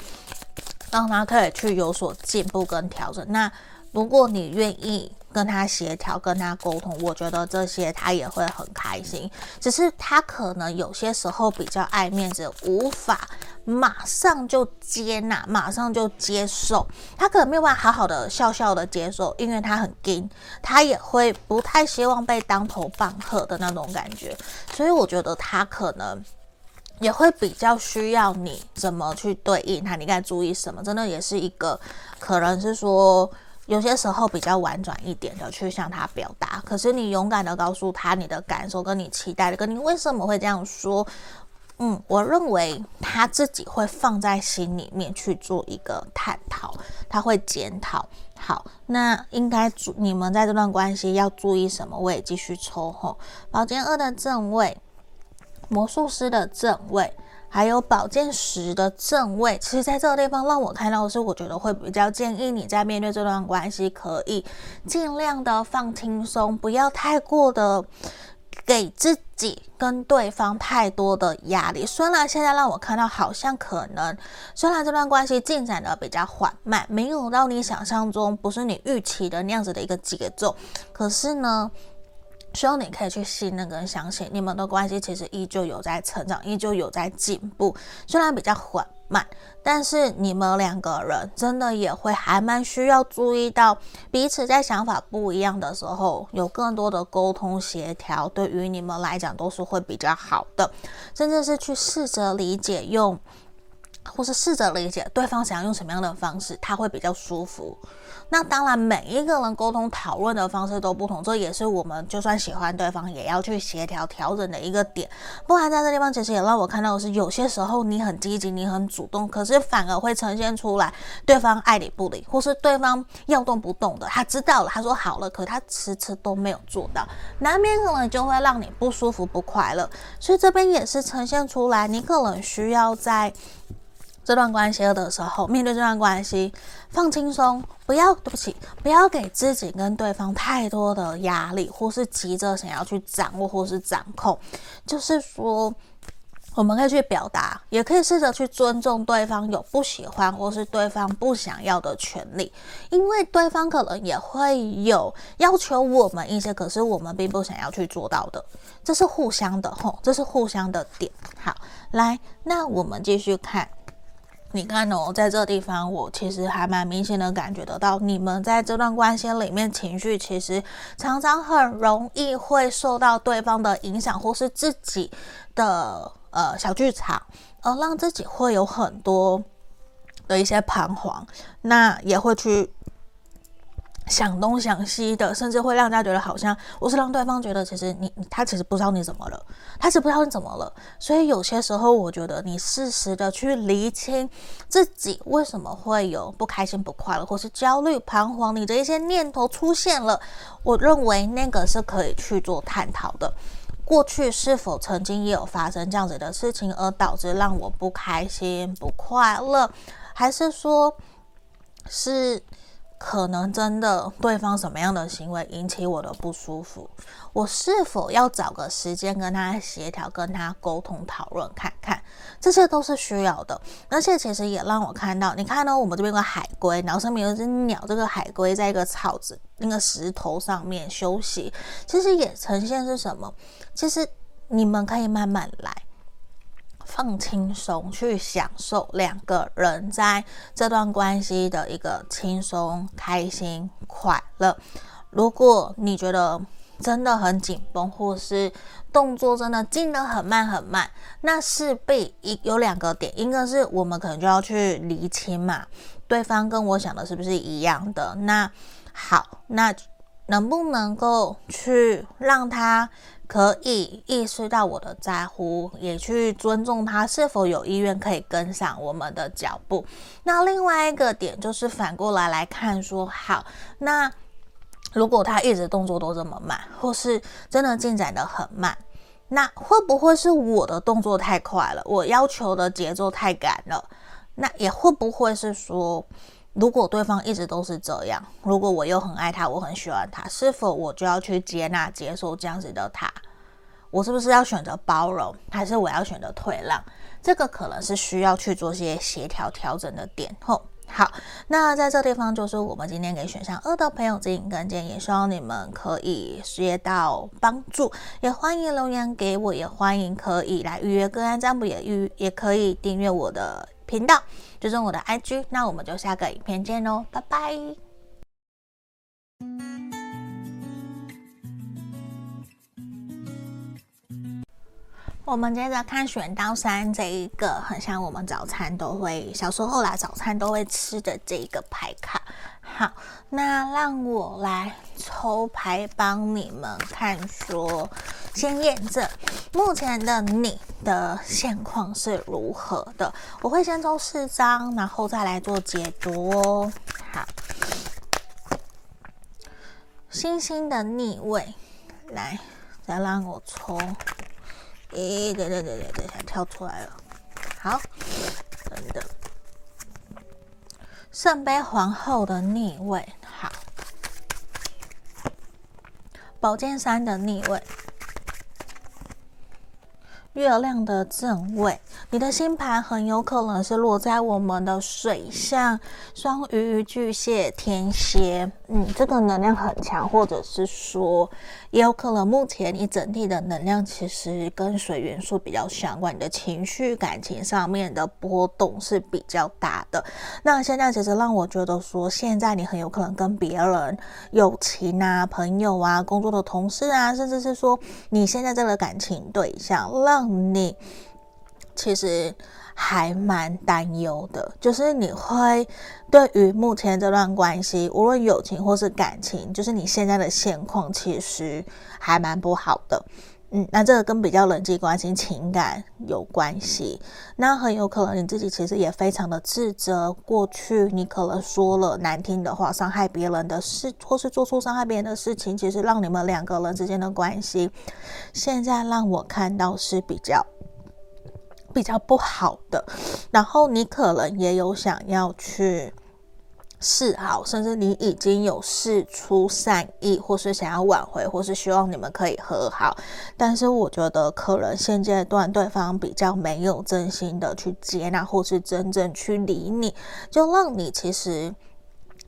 [SPEAKER 1] 让他可以去有所进步跟调整。那如果你愿意跟他协调、跟他沟通，我觉得这些他也会很开心。只是他可能有些时候比较爱面子，无法。马上就接纳，马上就接受，他可能没有办法好好的笑笑的接受，因为他很硬，他也会不太希望被当头棒喝的那种感觉，所以我觉得他可能也会比较需要你怎么去对应他，你该注意什么，真的也是一个可能是说有些时候比较婉转一点的去向他表达，可是你勇敢的告诉他你的感受，跟你期待的，跟你为什么会这样说。嗯，我认为他自己会放在心里面去做一个探讨，他会检讨。好，那应该注你们在这段关系要注意什么？我也继续抽吼，宝剑二的正位，魔术师的正位，还有宝剑十的正位。其实，在这个地方让我看到的是，我觉得会比较建议你在面对这段关系，可以尽量的放轻松，不要太过的。给自己跟对方太多的压力，虽然现在让我看到好像可能，虽然这段关系进展的比较缓慢，没有到你想象中不是你预期的那样子的一个节奏，可是呢，希望你可以去信任跟相信，你们的关系其实依旧有在成长，依旧有在进步，虽然比较缓。慢，但是你们两个人真的也会还蛮需要注意到彼此在想法不一样的时候，有更多的沟通协调，对于你们来讲都是会比较好的，甚至是去试着理解用，或是试着理解对方想要用什么样的方式，他会比较舒服。那当然，每一个人沟通讨论的方式都不同，这也是我们就算喜欢对方，也要去协调调整的一个点。不然在这地方，其实也让我看到的是，有些时候你很积极，你很主动，可是反而会呈现出来对方爱理不理，或是对方要动不动的。他知道了，他说好了，可他迟迟都没有做到，难免可能就会让你不舒服、不快乐。所以这边也是呈现出来，你可能需要在。这段关系的时候，面对这段关系，放轻松，不要，对不起，不要给自己跟对方太多的压力，或是急着想要去掌握或是掌控。就是说，我们可以去表达，也可以试着去尊重对方有不喜欢或是对方不想要的权利，因为对方可能也会有要求我们一些，可是我们并不想要去做到的，这是互相的吼，这是互相的点。好，来，那我们继续看。你看哦，在这地方，我其实还蛮明显的感觉得到，你们在这段关系里面，情绪其实常常很容易会受到对方的影响，或是自己的呃小剧场，而让自己会有很多的一些彷徨，那也会去。想东想西的，甚至会让大家觉得好像我是让对方觉得，其实你他其实不知道你怎么了，他是不知道你怎么了。所以有些时候，我觉得你适时的去厘清自己为什么会有不开心、不快乐，或是焦虑、彷徨，你的一些念头出现了，我认为那个是可以去做探讨的。过去是否曾经也有发生这样子的事情，而导致让我不开心、不快乐，还是说，是？可能真的对方什么样的行为引起我的不舒服，我是否要找个时间跟他协调、跟他沟通讨论看看，这些都是需要的。而且其实也让我看到，你看到我们这边有个海龟，然后上面有一只鸟，这个海龟在一个草子、那个石头上面休息，其实也呈现是什么？其实你们可以慢慢来。放轻松，去享受两个人在这段关系的一个轻松、开心、快乐。如果你觉得真的很紧绷，或是动作真的进得很慢很慢，那势必一有两个点，一个是我们可能就要去厘清嘛，对方跟我想的是不是一样的？那好，那能不能够去让他？可以意识到我的在乎，也去尊重他是否有意愿可以跟上我们的脚步。那另外一个点就是反过来来看说，好，那如果他一直动作都这么慢，或是真的进展得很慢，那会不会是我的动作太快了？我要求的节奏太赶了？那也会不会是说？如果对方一直都是这样，如果我又很爱他，我很喜欢他，是否我就要去接纳、接受这样子的他？我是不是要选择包容，还是我要选择退让？这个可能是需要去做些协调、调整的点。后好，那在这地方就是我们今天给选项二的朋友指引跟建议，希望你们可以学到帮助，也欢迎留言给我，也欢迎可以来预约个案占卜，也预也可以订阅我的频道。追踪我的 IG，那我们就下个影片见喽，拜拜。我们接着看选刀山这一个，很像我们早餐都会小时候啦，早餐都会吃的这一个牌卡。好，那让我来抽牌帮你们看说，先验证目前的你的现况是如何的。我会先抽四张，然后再来做解读哦。好，星星的逆位，来，再让我抽。诶，对对对对对，跳出来了。好，等等。圣杯皇后的逆位，好。宝剑三的逆位。月亮的正位，你的星盘很有可能是落在我们的水象双鱼、巨蟹、天蝎，嗯，这个能量很强，或者是说，也有可能目前你整体的能量其实跟水元素比较相关，你的情绪、感情上面的波动是比较大的。那现在其实让我觉得说，现在你很有可能跟别人友情啊、朋友啊、工作的同事啊，甚至是说你现在这个感情对象让。你其实还蛮担忧的，就是你会对于目前这段关系，无论友情或是感情，就是你现在的现况，其实还蛮不好的。嗯，那这个跟比较人际关系、情感有关系。那很有可能你自己其实也非常的自责，过去你可能说了难听的话，伤害别人的事，或是做出伤害别人的事情，其实让你们两个人之间的关系，现在让我看到是比较比较不好的。然后你可能也有想要去。示好，甚至你已经有释出善意，或是想要挽回，或是希望你们可以和好。但是我觉得，可能现阶段对方比较没有真心的去接纳，或是真正去理你，就让你其实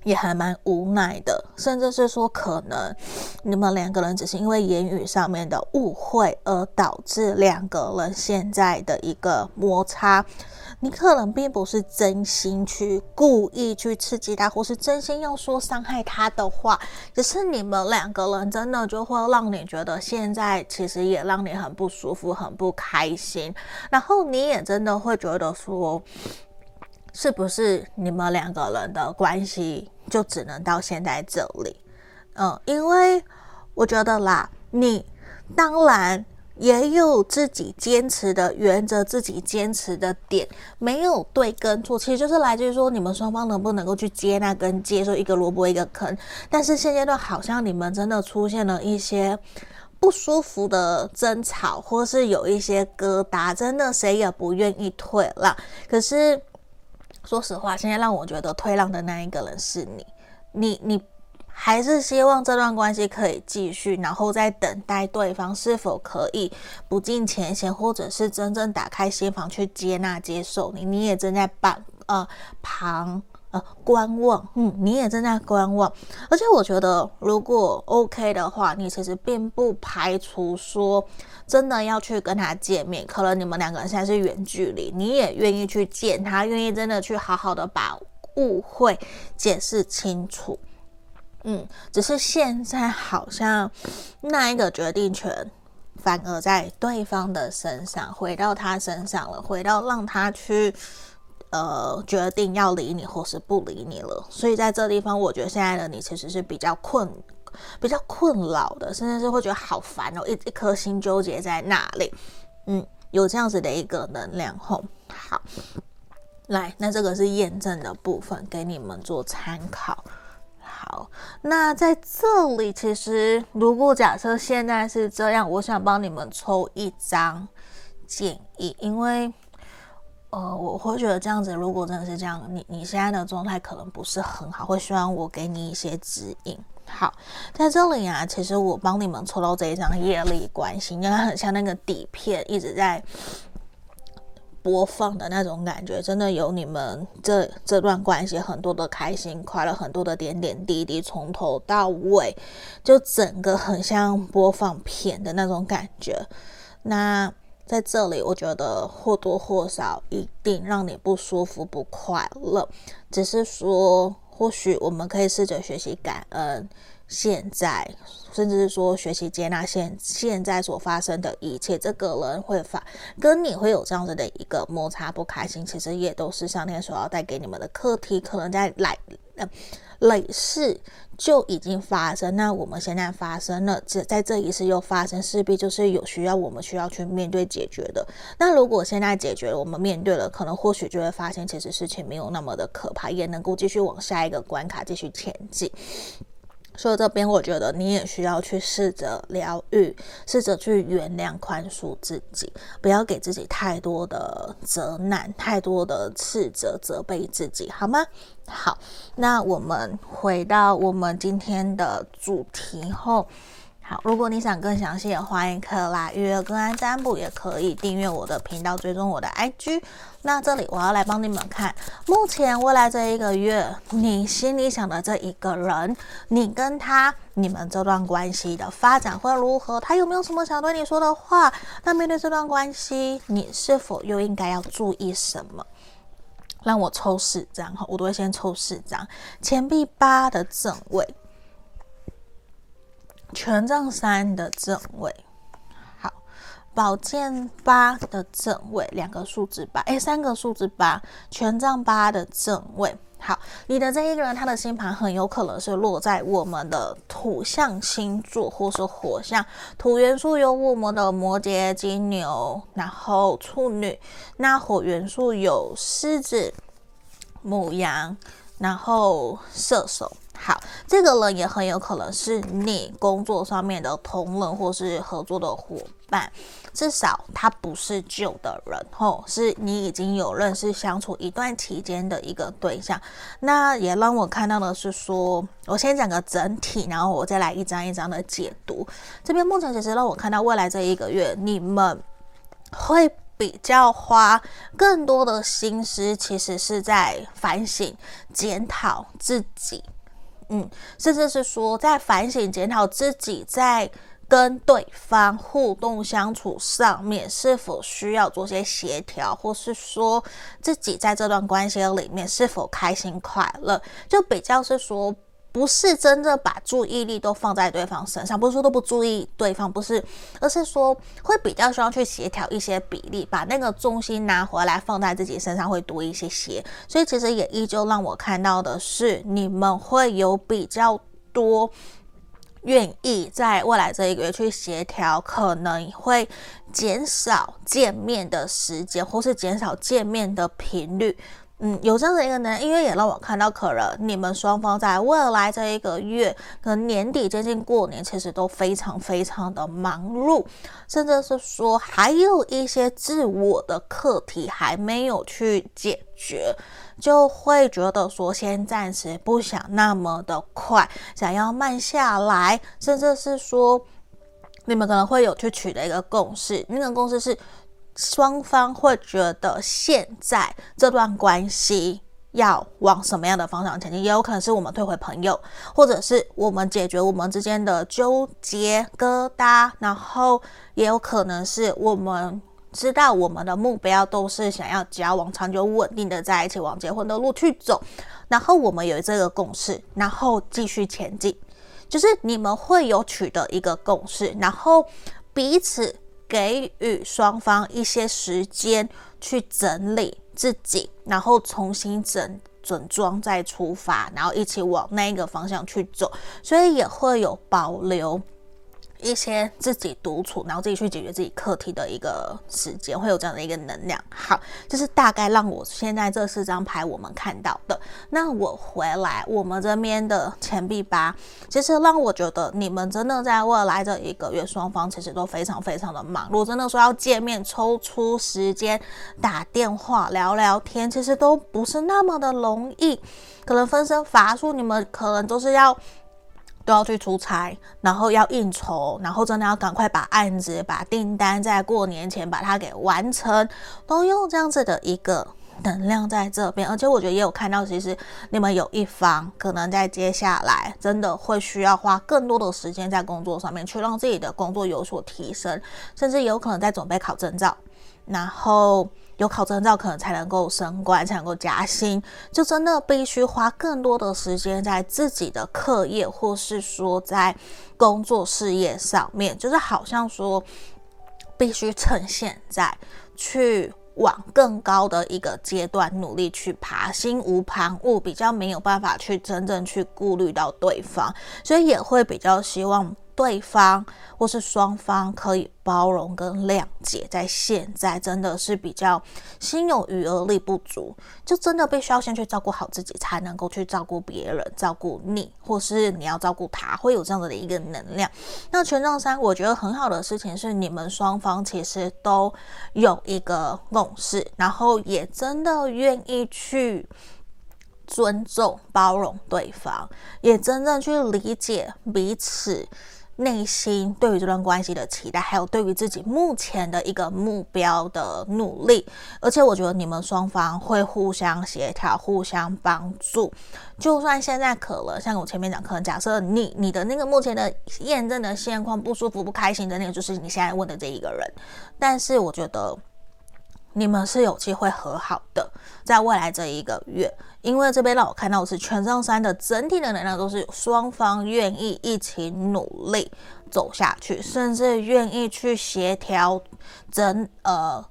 [SPEAKER 1] 也还蛮无奈的。甚至是说，可能你们两个人只是因为言语上面的误会，而导致两个人现在的一个摩擦。你可能并不是真心去故意去刺激他，或是真心要说伤害他的话，只是你们两个人真的就会让你觉得现在其实也让你很不舒服、很不开心，然后你也真的会觉得说，是不是你们两个人的关系就只能到现在这里？嗯，因为我觉得啦，你当然。也有自己坚持的原则，自己坚持的点，没有对跟错，其实就是来自于说你们双方能不能够去接纳跟接受一个萝卜一个坑。但是现阶段好像你们真的出现了一些不舒服的争吵，或是有一些疙瘩，真的谁也不愿意退让。可是说实话，现在让我觉得退让的那一个人是你，你你。还是希望这段关系可以继续，然后再等待对方是否可以不计前嫌，或者是真正打开心房去接纳、接受你。你也正在旁呃旁呃观望，嗯，你也正在观望。而且我觉得，如果 OK 的话，你其实并不排除说真的要去跟他见面。可能你们两个人现在是远距离，你也愿意去见他，愿意真的去好好的把误会解释清楚。嗯，只是现在好像那一个决定权反而在对方的身上，回到他身上了，回到让他去呃决定要理你或是不理你了。所以在这地方，我觉得现在的你其实是比较困、比较困扰的，甚至是会觉得好烦哦，一一颗心纠结在那里。嗯，有这样子的一个能量吼。好，来，那这个是验证的部分，给你们做参考。好，那在这里，其实如果假设现在是这样，我想帮你们抽一张建议，因为呃，我会觉得这样子，如果真的是这样，你你现在的状态可能不是很好，会希望我给你一些指引。好，在这里啊，其实我帮你们抽到这一张业力关系，应该很像那个底片一直在。播放的那种感觉，真的有你们这这段关系很多的开心快乐，很多的点点滴滴，从头到尾，就整个很像播放片的那种感觉。那在这里，我觉得或多或少一定让你不舒服、不快乐。只是说，或许我们可以试着学习感恩。现在，甚至是说学习接纳现现在所发生的一切，这个人会发跟你会有这样子的一个摩擦不开心，其实也都是上天所要带给你们的课题，可能在来呃累世就已经发生，那我们现在发生了，这在这一世又发生，势必就是有需要我们需要去面对解决的。那如果现在解决了，我们面对了，可能或许就会发现，其实事情没有那么的可怕，也能够继续往下一个关卡继续前进。所以这边我觉得你也需要去试着疗愈，试着去原谅、宽恕自己，不要给自己太多的责难、太多的斥责、责备自己，好吗？好，那我们回到我们今天的主题后。好，如果你想更详细的，欢迎可来预约个案占卜，也可以订阅我的频道，追踪我的 IG。那这里我要来帮你们看，目前未来这一个月，你心里想的这一个人，你跟他，你们这段关系的发展会如何？他有没有什么想对你说的话？那面对这段关系，你是否又应该要注意什么？让我抽四张哈，我都会先抽四张，钱币八的正位。权杖三的正位，好，宝剑八的正位，两个数字八，诶，三个数字八，权杖八的正位，好，你的这一个人，他的星盘很有可能是落在我们的土象星座，或是火象，土元素有我们的摩羯、金牛，然后处女，那火元素有狮子、母羊，然后射手。好，这个人也很有可能是你工作上面的同仁或是合作的伙伴，至少他不是旧的人，吼，是你已经有认识相处一段期间的一个对象。那也让我看到的是说，我先讲个整体，然后我再来一张一张的解读。这边目前其实让我看到未来这一个月，你们会比较花更多的心思，其实是在反省、检讨自己。嗯，甚至是说，在反省检讨自己在跟对方互动相处上面，是否需要做些协调，或是说自己在这段关系里面是否开心快乐，就比较是说。不是真的把注意力都放在对方身上，不是说都不注意对方，不是，而是说会比较需要去协调一些比例，把那个重心拿回来放在自己身上会多一些些。所以其实也依旧让我看到的是，你们会有比较多愿意在未来这一个月去协调，可能会减少见面的时间，或是减少见面的频率。嗯，有这样的一个呢，因为也让我看到，可能你们双方在未来这一个月，可能年底接近过年，其实都非常非常的忙碌，甚至是说还有一些自我的课题还没有去解决，就会觉得说先暂时不想那么的快，想要慢下来，甚至是说你们可能会有去取得一个共识，那个共识是。双方会觉得现在这段关系要往什么样的方向前进，也有可能是我们退回朋友，或者是我们解决我们之间的纠结疙瘩，然后也有可能是我们知道我们的目标都是想要交往长久稳定的在一起，往结婚的路去走，然后我们有这个共识，然后继续前进，就是你们会有取得一个共识，然后彼此。给予双方一些时间去整理自己，然后重新整整装再出发，然后一起往那个方向去走，所以也会有保留。一些自己独处，然后自己去解决自己课题的一个时间，会有这样的一个能量。好，这是大概让我现在这四张牌我们看到的。那我回来，我们这边的钱币八，其实让我觉得你们真的在未来这一个月，双方其实都非常非常的忙。如果真的说要见面，抽出时间打电话聊聊天，其实都不是那么的容易。可能分身乏术，你们可能都是要。都要去出差，然后要应酬，然后真的要赶快把案子、把订单在过年前把它给完成，都用这样子的一个能量在这边。而且我觉得也有看到，其实你们有一方可能在接下来真的会需要花更多的时间在工作上面，去让自己的工作有所提升，甚至有可能在准备考证照，然后。有考证照，可能才能够升官，才能够加薪，就真的必须花更多的时间在自己的课业，或是说在工作事业上面，就是好像说必须趁现在去往更高的一个阶段努力去爬，心无旁骛，比较没有办法去真正去顾虑到对方，所以也会比较希望。对方或是双方可以包容跟谅解，在现在真的是比较心有余而力不足，就真的必须要先去照顾好自己，才能够去照顾别人，照顾你，或是你要照顾他，会有这样子的一个能量。那权杖三，我觉得很好的事情是，你们双方其实都有一个共识，然后也真的愿意去。尊重、包容对方，也真正去理解彼此内心对于这段关系的期待，还有对于自己目前的一个目标的努力。而且，我觉得你们双方会互相协调、互相帮助。就算现在可能像我前面讲，可能假设你你的那个目前的验证的现况不舒服、不开心的那个，就是你现在问的这一个人。但是，我觉得。你们是有机会和好的，在未来这一个月，因为这边让我看到的是权杖三的整体的能量都是双方愿意一起努力走下去，甚至愿意去协调整呃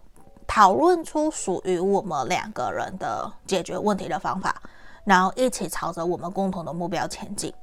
[SPEAKER 1] 讨论出属于我们两个人的解决问题的方法，然后一起朝着我们共同的目标前进。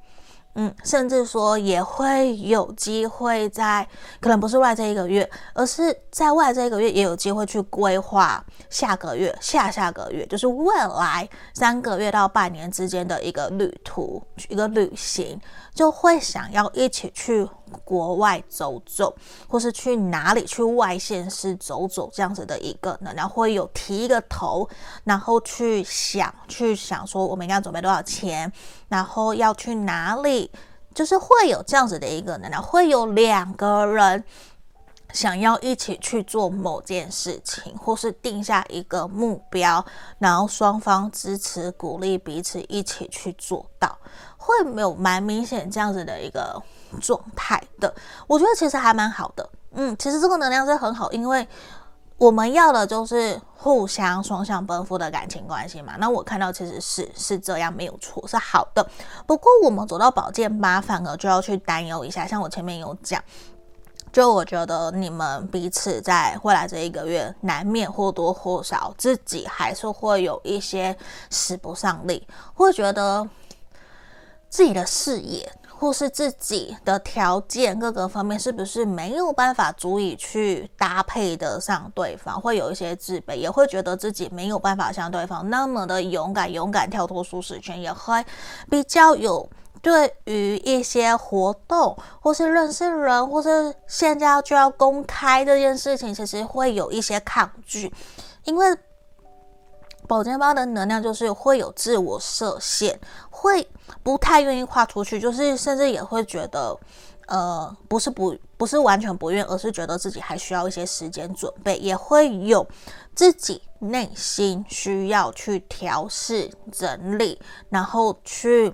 [SPEAKER 1] 嗯，甚至说也会有机会在，可能不是未来这一个月，而是在未来这一个月也有机会去规划下个月、下下个月，就是未来三个月到半年之间的一个旅途、一个旅行，就会想要一起去国外走走，或是去哪里去外县市走走这样子的一个能量，会有提一个头，然后去想，去想说我们应该准备多少钱，然后要去哪里，就是会有这样子的一个能量，会有两个人想要一起去做某件事情，或是定下一个目标，然后双方支持鼓励彼此一起去做到，会有蛮明显这样子的一个。状态的，我觉得其实还蛮好的。嗯，其实这个能量是很好，因为我们要的就是互相双向奔赴的感情关系嘛。那我看到其实是是这样，没有错，是好的。不过我们走到宝剑八，反而就要去担忧一下。像我前面有讲，就我觉得你们彼此在未来这一个月，难免或多或少自己还是会有一些使不上力，会觉得自己的视野。或是自己的条件各个方面是不是没有办法足以去搭配得上对方，会有一些自卑，也会觉得自己没有办法像对方那么的勇敢，勇敢跳脱舒适圈，也会比较有对于一些活动或是认识人，或是现在就要公开这件事情，其实会有一些抗拒，因为。宝剑八的能量就是会有自我设限，会不太愿意跨出去，就是甚至也会觉得，呃，不是不不是完全不愿，而是觉得自己还需要一些时间准备，也会有自己内心需要去调试整理，然后去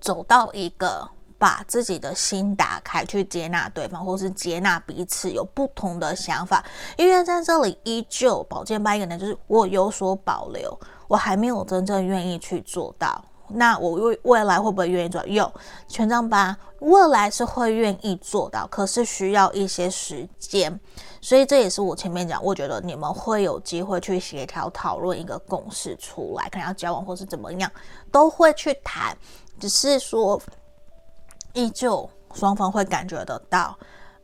[SPEAKER 1] 走到一个。把自己的心打开，去接纳对方，或是接纳彼此有不同的想法。因为在这里依旧宝剑八一个呢，就是我有所保留，我还没有真正愿意去做到。那我未未来会不会愿意做？有权杖八，未来是会愿意做到，可是需要一些时间。所以这也是我前面讲，我觉得你们会有机会去协调讨论一个共识出来，可能要交往或是怎么样，都会去谈，只是说。依旧，双方会感觉得到，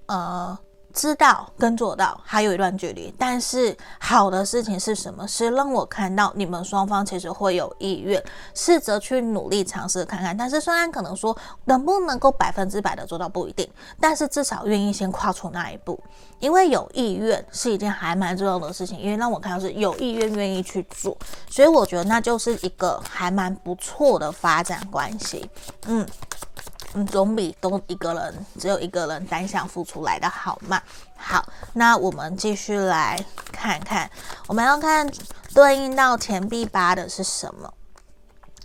[SPEAKER 1] 呃，知道跟做到还有一段距离。但是好的事情是什么？是让我看到你们双方其实会有意愿，试着去努力尝试看看。但是虽然可能说能不能够百分之百的做到不一定，但是至少愿意先跨出那一步。因为有意愿是一件还蛮重要的事情，因为让我看到是有意愿愿意去做，所以我觉得那就是一个还蛮不错的发展关系。嗯。嗯，总比都一个人只有一个人单向付出来的好嘛。好，那我们继续来看看，我们要看对应到钱币八的是什么？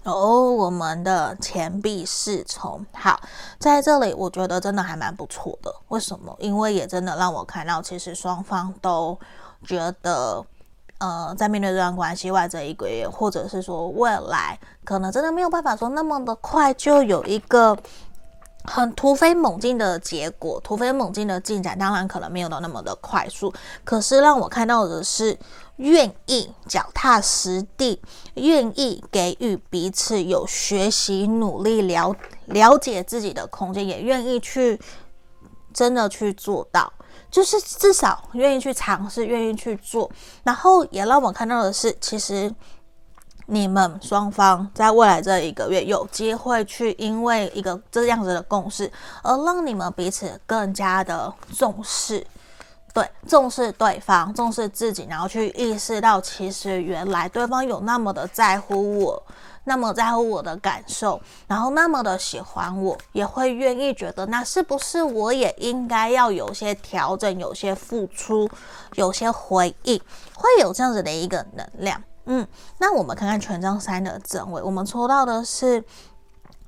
[SPEAKER 1] 哦，我们的钱币侍从。好，在这里我觉得真的还蛮不错的。为什么？因为也真的让我看到，其实双方都觉得，呃，在面对这段关系外这一个月，或者是说未来，可能真的没有办法说那么的快就有一个。很突飞猛进的结果，突飞猛进的进展，当然可能没有到那么的快速。可是让我看到的是，愿意脚踏实地，愿意给予彼此有学习、努力、了了解自己的空间，也愿意去真的去做到，就是至少愿意去尝试，愿意去做。然后也让我看到的是，其实。你们双方在未来这一个月有机会去，因为一个这样子的共识，而让你们彼此更加的重视，对，重视对方，重视自己，然后去意识到，其实原来对方有那么的在乎我，那么在乎我的感受，然后那么的喜欢我，也会愿意觉得，那是不是我也应该要有些调整，有些付出，有些回应，会有这样子的一个能量。嗯，那我们看看权杖三的正位，我们抽到的是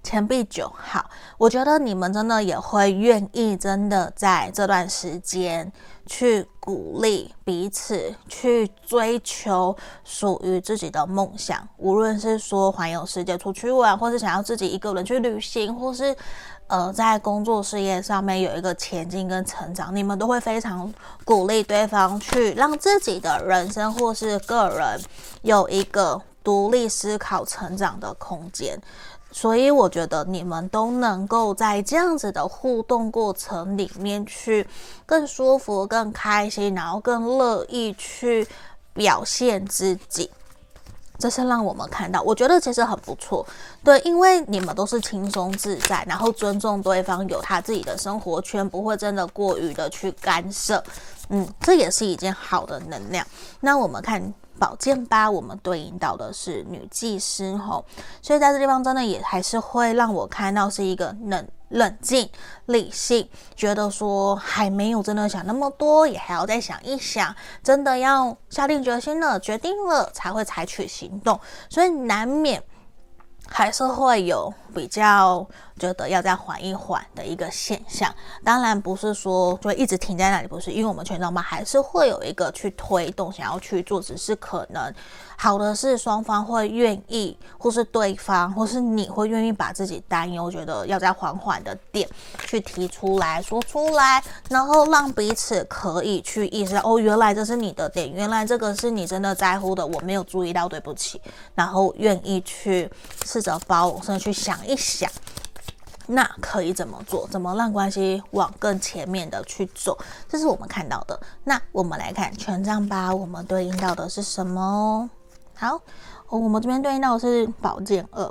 [SPEAKER 1] 钱币九号。我觉得你们真的也会愿意，真的在这段时间去鼓励彼此，去追求属于自己的梦想，无论是说环游世界出去玩，或是想要自己一个人去旅行，或是。呃，在工作事业上面有一个前进跟成长，你们都会非常鼓励对方去让自己的人生或是个人有一个独立思考、成长的空间。所以我觉得你们都能够在这样子的互动过程里面去更舒服、更开心，然后更乐意去表现自己。这是让我们看到，我觉得其实很不错，对，因为你们都是轻松自在，然后尊重对方有他自己的生活圈，不会真的过于的去干涉，嗯，这也是一件好的能量。那我们看。宝剑八，我们对应到的是女祭司吼，所以在这地方真的也还是会让我看到是一个冷冷静、理性，觉得说还没有真的想那么多，也还要再想一想，真的要下定决心了、决定了才会采取行动，所以难免。还是会有比较觉得要再缓一缓的一个现象，当然不是说就一直停在那里，不是，因为我们权杖八还是会有一个去推动，想要去做，只是可能。好的是双方会愿意，或是对方，或是你会愿意把自己担忧，觉得要再缓缓的点去提出来说出来，然后让彼此可以去意识到，哦，原来这是你的点，原来这个是你真的在乎的，我没有注意到，对不起。然后愿意去试着包容，甚至去想一想。那可以怎么做？怎么让关系往更前面的去走？这是我们看到的。那我们来看权杖八，我们对应到的是什么？好，我们这边对应到的是宝剑二，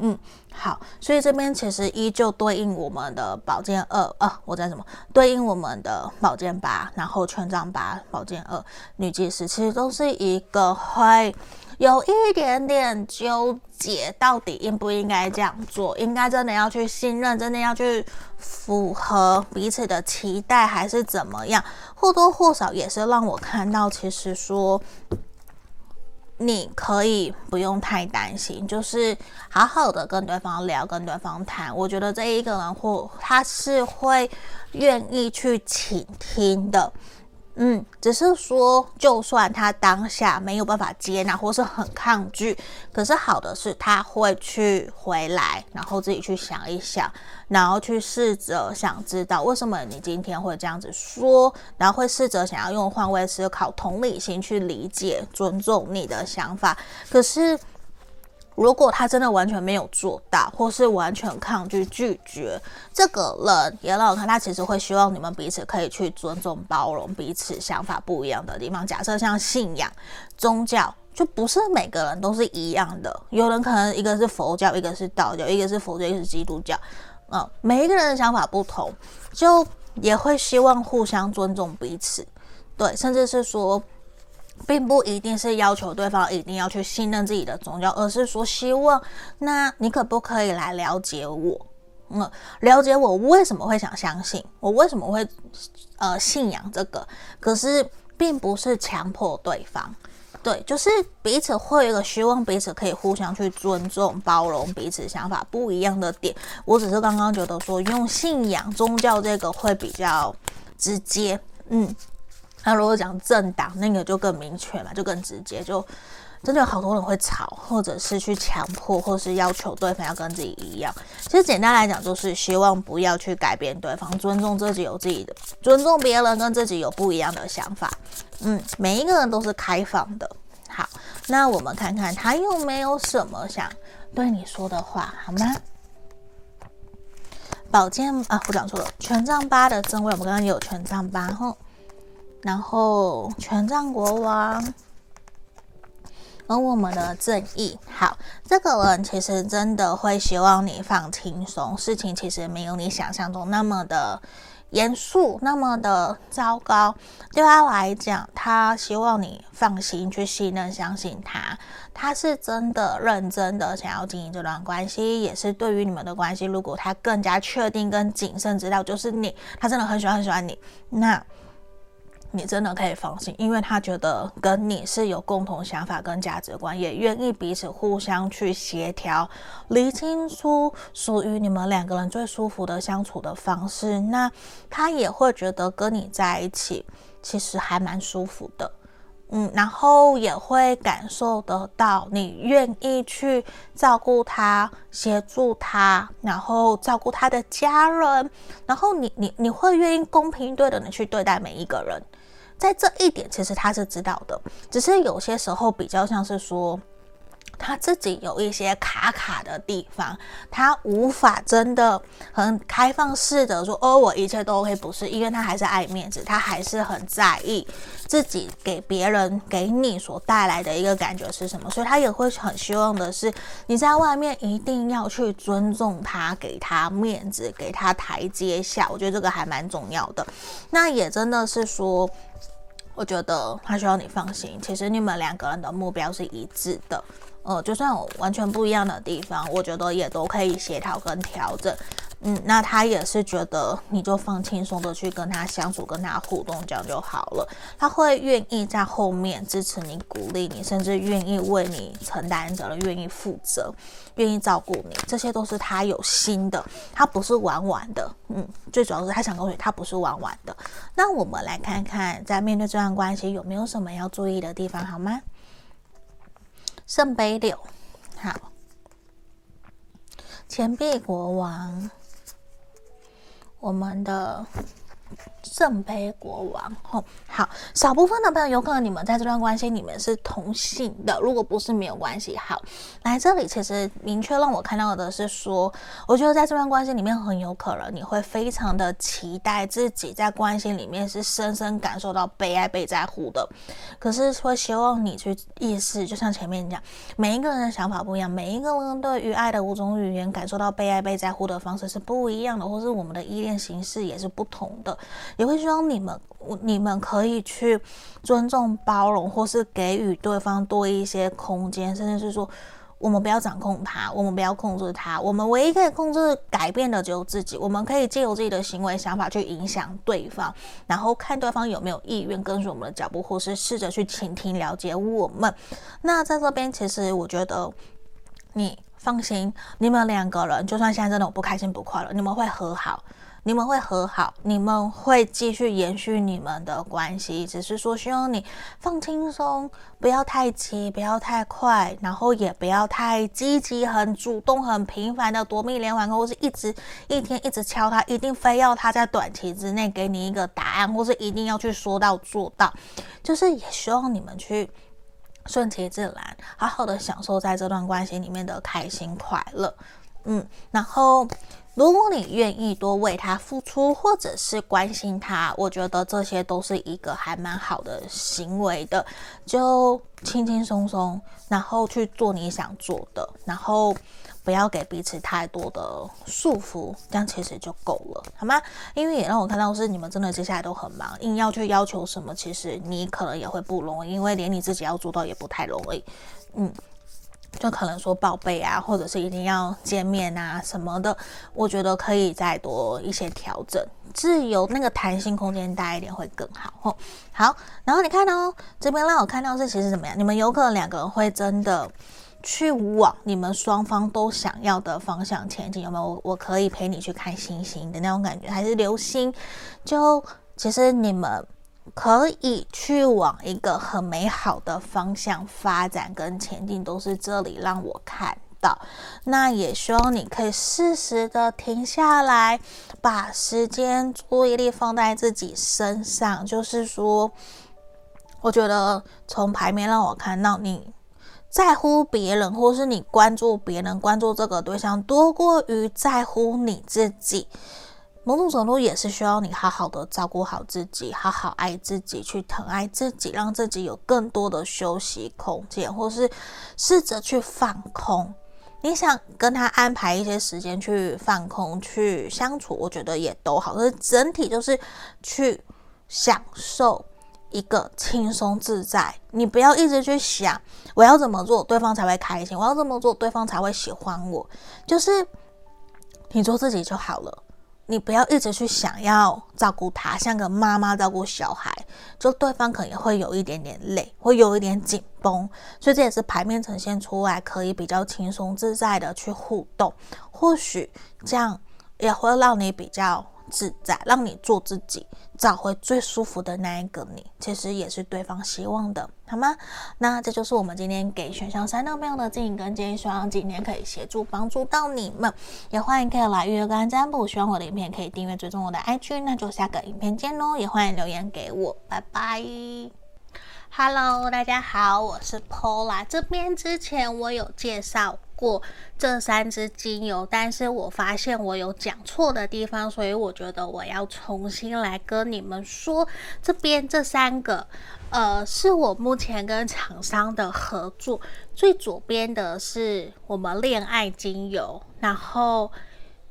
[SPEAKER 1] 嗯，好，所以这边其实依旧对应我们的宝剑二啊，我在什么？对应我们的宝剑八，然后权杖八，宝剑二，女祭司，其实都是一个会有一点点纠结，到底应不应该这样做？应该真的要去信任，真的要去符合彼此的期待，还是怎么样？或多或少也是让我看到，其实说。你可以不用太担心，就是好好的跟对方聊，跟对方谈。我觉得这一个人或他是会愿意去倾听的。嗯，只是说，就算他当下没有办法接纳，或是很抗拒，可是好的是他会去回来，然后自己去想一想，然后去试着想知道为什么你今天会这样子说，然后会试着想要用换位思考、同理心去理解、尊重你的想法，可是。如果他真的完全没有做到，或是完全抗拒拒绝，这个人也让我看，他其实会希望你们彼此可以去尊重、包容彼此想法不一样的地方。假设像信仰、宗教，就不是每个人都是一样的。有人可能一个是佛教，一个是道教，一个是佛教，一个是基督教，嗯，每一个人的想法不同，就也会希望互相尊重彼此，对，甚至是说。并不一定是要求对方一定要去信任自己的宗教，而是说希望，那你可不可以来了解我？嗯，了解我为什么会想相信，我为什么会呃信仰这个？可是并不是强迫对方，对，就是彼此会有一个希望，彼此可以互相去尊重、包容彼此想法不一样的点。我只是刚刚觉得说用信仰宗教这个会比较直接，嗯。那如果讲政党，那个就更明确嘛，就更直接，就真的有好多人会吵，或者是去强迫，或是要求对方要跟自己一样。其实简单来讲，就是希望不要去改变对方，尊重自己有自己的，尊重别人跟自己有不一样的想法。嗯，每一个人都是开放的。好，那我们看看他有没有什么想对你说的话，好吗？宝剑啊，我讲错了，权杖八的正位，我们刚刚有权杖八后，然后权杖国王。而我们的正义，好，这个人其实真的会希望你放轻松，事情其实没有你想象中那么的严肃，那么的糟糕。对他来讲，他希望你放心去信任、相信他，他是真的认真的想要经营这段关系，也是对于你们的关系，如果他更加确定跟谨慎，知道就是你，他真的很喜欢很喜欢你，那。你真的可以放心，因为他觉得跟你是有共同想法跟价值观，也愿意彼此互相去协调，厘清出属于你们两个人最舒服的相处的方式。那他也会觉得跟你在一起其实还蛮舒服的，嗯，然后也会感受得到你愿意去照顾他、协助他，然后照顾他的家人，然后你你你会愿意公平对等的去对待每一个人。在这一点，其实他是知道的，只是有些时候比较像是说，他自己有一些卡卡的地方，他无法真的很开放式的说，哦，我一切都 OK，不是，因为他还是爱面子，他还是很在意自己给别人、给你所带来的一个感觉是什么，所以他也会很希望的是，你在外面一定要去尊重他，给他面子，给他台阶下，我觉得这个还蛮重要的。那也真的是说。我觉得他需要你放心，其实你们两个人的目标是一致的，呃，就算有完全不一样的地方，我觉得也都可以协调跟调整。嗯，那他也是觉得你就放轻松的去跟他相处，跟他互动，这样就好了。他会愿意在后面支持你、鼓励你，甚至愿意为你承担责任、愿意负责、愿意照顾你，这些都是他有心的。他不是玩玩的，嗯，最主要是他想告诉你，他不是玩玩的。那我们来看看，在面对这段关系有没有什么要注意的地方，好吗？圣杯六，好，钱币国王。我们的。圣杯国王，吼，好，少部分的朋友有可能你们在这段关系里面是同性的，如果不是没有关系。好，来这里其实明确让我看到的是说，我觉得在这段关系里面很有可能你会非常的期待自己在关系里面是深深感受到被爱、被在乎的，可是会希望你去意识，就像前面讲，每一个人的想法不一样，每一个人对于爱的五种语言感受到被爱、被在乎的方式是不一样的，或是我们的依恋形式也是不同的。也会希望你们，你们可以去尊重、包容，或是给予对方多一些空间，甚至是说，我们不要掌控他，我们不要控制他，我们唯一可以控制、改变的只有自己。我们可以借由自己的行为、想法去影响对方，然后看对方有没有意愿跟随我们的脚步，或是试着去倾听、了解我们。那在这边，其实我觉得你放心，你们两个人就算现在真的我不开心、不快乐，你们会和好。你们会和好，你们会继续延续你们的关系，只是说希望你放轻松，不要太急，不要太快，然后也不要太积极、很主动、很频繁的夺命连环或是一直一天一直敲他，一定非要他在短期之内给你一个答案，或是一定要去说到做到，就是也希望你们去顺其自然，好好的享受在这段关系里面的开心快乐，嗯，然后。如果你愿意多为他付出，或者是关心他，我觉得这些都是一个还蛮好的行为的。就轻轻松松，然后去做你想做的，然后不要给彼此太多的束缚，这样其实就够了，好吗？因为也让我看到是你们真的接下来都很忙，硬要去要求什么，其实你可能也会不容易，因为连你自己要做到也不太容易，嗯。就可能说报备啊，或者是一定要见面啊什么的，我觉得可以再多一些调整，自由那个弹性空间大一点会更好。吼，好，然后你看哦，这边让我看到是其实怎么样？你们有可能两个人会真的去往你们双方都想要的方向前进，有没有？我我可以陪你去看星星的那种感觉，还是流星？就其实你们。可以去往一个很美好的方向发展跟前进，都是这里让我看到。那也希望你可以适时的停下来，把时间注意力放在自己身上。就是说，我觉得从牌面让我看到你在乎别人，或是你关注别人，关注这个对象多过于在乎你自己。某种程度也是需要你好好的照顾好自己，好好爱自己，去疼爱自己，让自己有更多的休息空间，或是试着去放空。你想跟他安排一些时间去放空、去相处，我觉得也都好。可是整体就是去享受一个轻松自在。你不要一直去想我要怎么做对方才会开心，我要怎么做对方才会喜欢我，就是你做自己就好了。你不要一直去想要照顾他，像个妈妈照顾小孩，就对方可能会有一点点累，会有一点紧绷，所以这也是牌面呈现出来可以比较轻松自在的去互动，或许这样也会让你比较。自在，让你做自己，找回最舒服的那一个你，其实也是对方希望的，好吗？那这就是我们今天给选项三的朋友的建议跟建议，希望今天可以协助帮助到你们，也欢迎可以来预约个案占卜，希望我的影片可以订阅追踪我的 IG，那就下个影片见喽，也欢迎留言给我，拜拜。Hello，大家好，我是 Pola 这边之前我有介绍过这三支精油，但是我发现我有讲错的地方，所以我觉得我要重新来跟你们说，这边这三个，呃，是我目前跟厂商的合作。最左边的是我们恋爱精油，然后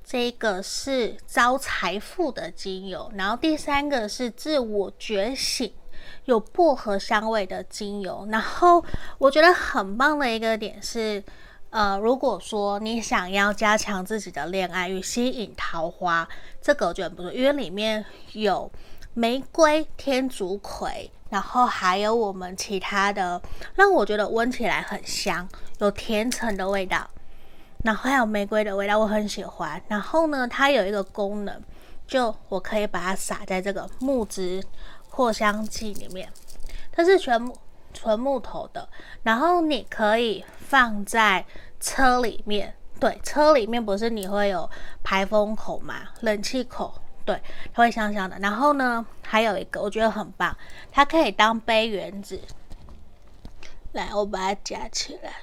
[SPEAKER 1] 这个是招财富的精油，然后第三个是自我觉醒。有薄荷香味的精油，然后我觉得很棒的一个点是，呃，如果说你想要加强自己的恋爱与吸引桃花，这个我觉得不错，因为里面有玫瑰、天竺葵，然后还有我们其他的，让我觉得闻起来很香，有甜橙的味道，然后还有玫瑰的味道，我很喜欢。然后呢，它有一个功能，就我可以把它撒在这个木质。扩香剂里面，它是全木纯木头的，然后你可以放在车里面，对，车里面不是你会有排风口嘛，冷气口，对，它会香香的。然后呢，还有一个我觉得很棒，它可以当杯缘子。来，我把它夹起来，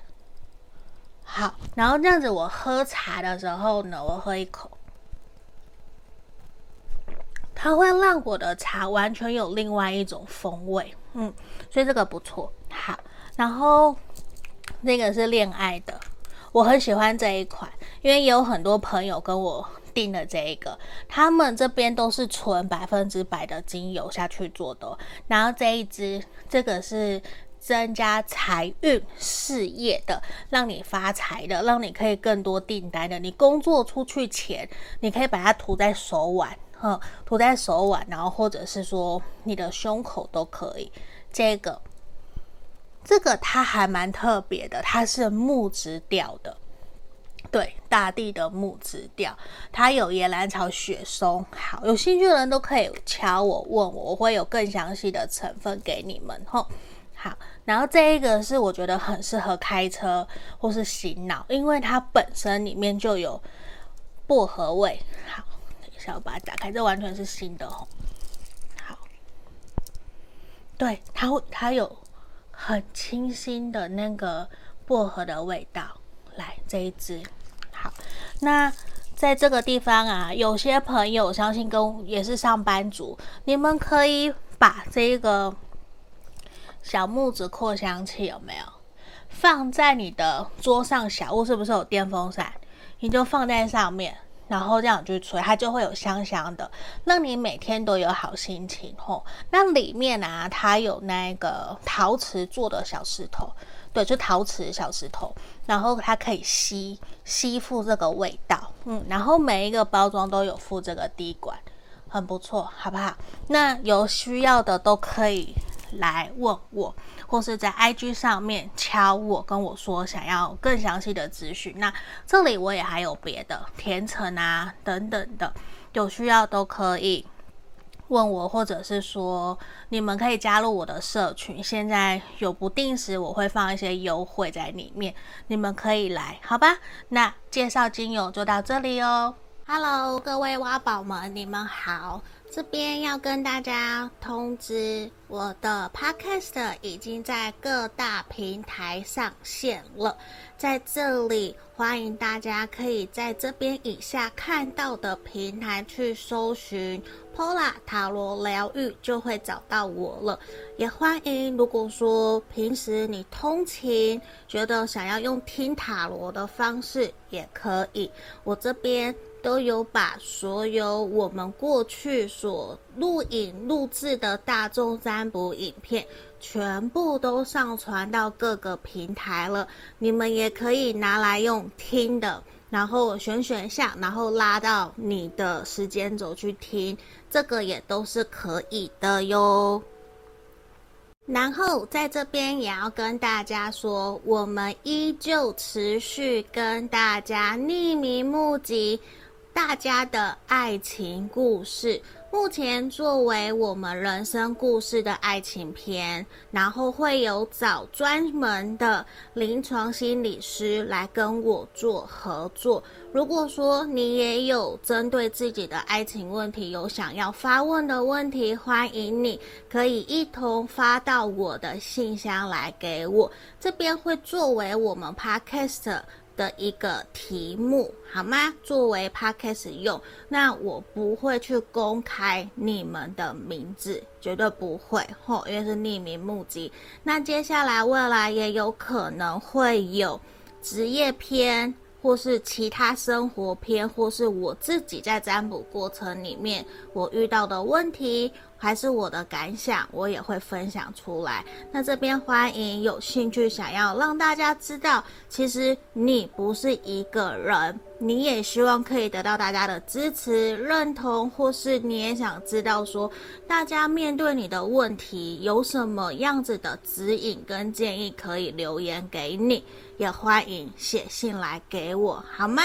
[SPEAKER 1] 好，然后这样子我喝茶的时候呢，我喝一口。它会让我的茶完全有另外一种风味，嗯，所以这个不错。好，然后那个是恋爱的，我很喜欢这一款，因为也有很多朋友跟我订了这一个，他们这边都是纯百分之百的精油下去做的。然后这一支，这个是增加财运事业的，让你发财的，让你可以更多订单的。你工作出去前，你可以把它涂在手腕。嗯，涂在手腕，然后或者是说你的胸口都可以。这个，这个它还蛮特别的，它是木质调的，对，大地的木质调。它有野兰草、雪松。好，有兴趣的人都可以敲我问我，我会有更详细的成分给你们。吼，好，然后这一个是我觉得很适合开车或是洗脑，因为它本身里面就有薄荷味。好。要把它打开，这完全是新的哦。好，对，它会，它有很清新的那个薄荷的味道。来，这一支，好，那在这个地方啊，有些朋友相信跟也是上班族，你们可以把这个小木子扩香器有没有放在你的桌上？小屋是不是有电风扇？你就放在上面。然后这样去吹，它就会有香香的，让你每天都有好心情吼。那里面啊，它有那个陶瓷做的小石头，对，就陶瓷小石头，然后它可以吸吸附这个味道，嗯，然后每一个包装都有附这个滴管，很不错，好不好？那有需要的都可以来问我。或是在 IG 上面敲我，跟我说想要更详细的资讯。那这里我也还有别的甜橙啊等等的，有需要都可以问我，或者是说你们可以加入我的社群，现在有不定时我会放一些优惠在里面，你们可以来，好吧？那介绍精油就到这里哦。Hello，各位挖宝们，你们好。这边要跟大家通知，我的 Podcast 已经在各大平台上线了。在这里，欢迎大家可以在这边以下看到的平台去搜寻 Pola 塔罗疗愈，就会找到我了。也欢迎，如果说平时你通勤，觉得想要用听塔罗的方式，也可以。我这边。都有把所有我们过去所录影录制的大众占卜影片，全部都上传到各个平台了。你们也可以拿来用听的，然后选选项，然后拉到你的时间轴去听，这个也都是可以的哟。然后在这边也要跟大家说，我们依旧持续跟大家匿名募集。大家的爱情故事，目前作为我们人生故事的爱情篇，然后会有找专门的临床心理师来跟我做合作。如果说你也有针对自己的爱情问题有想要发问的问题，欢迎你可以一同发到我的信箱来给我，这边会作为我们 Podcast。的一个题目好吗？作为 podcast 用，那我不会去公开你们的名字，绝对不会吼，因为是匿名募集。那接下来未来也有可能会有职业篇，或是其他生活篇，或是我自己在占卜过程里面我遇到的问题。还是我的感想，我也会分享出来。那这边欢迎有兴趣想要让大家知道，其实你不是一个人，你也希望可以得到大家的支持、认同，或是你也想知道说，大家面对你的问题有什么样子的指引跟建议，可以留言给你，也欢迎写信来给我，好吗？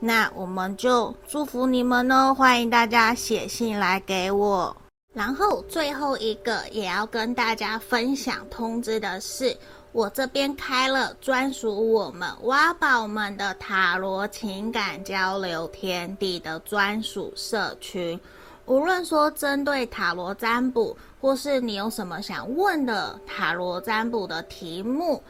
[SPEAKER 1] 那我们就祝福你们哦，欢迎大家写信来给我。然后最后一个也要跟大家分享通知的是，我这边开了专属我们挖宝们的塔罗情感交流天地的专属社群。无论说针对塔罗占卜，或是你有什么想问的塔罗占卜的题目，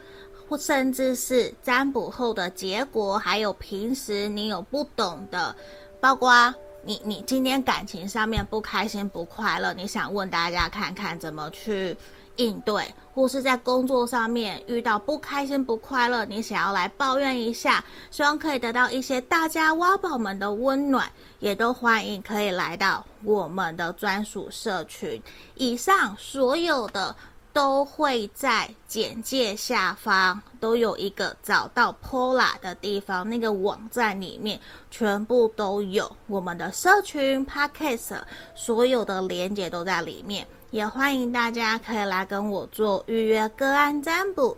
[SPEAKER 1] 或甚至是占卜后的结果，还有平时你有不懂的，包括。你你今天感情上面不开心不快乐，你想问大家看看怎么去应对，或是在工作上面遇到不开心不快乐，你想要来抱怨一下，希望可以得到一些大家挖宝们的温暖，也都欢迎可以来到我们的专属社群。以上所有的。都会在简介下方都有一个找到 Pola 的地方，那个网站里面全部都有我们的社群 Podcast，所有的连接都在里面，也欢迎大家可以来跟我做预约个案占卜。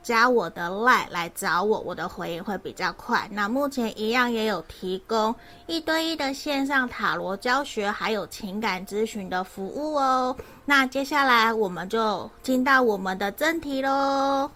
[SPEAKER 1] 加我的 LINE 来找我，我的回应会比较快。那目前一样也有提供一对一的线上塔罗教学，还有情感咨询的服务哦。那接下来我们就进到我们的正题喽。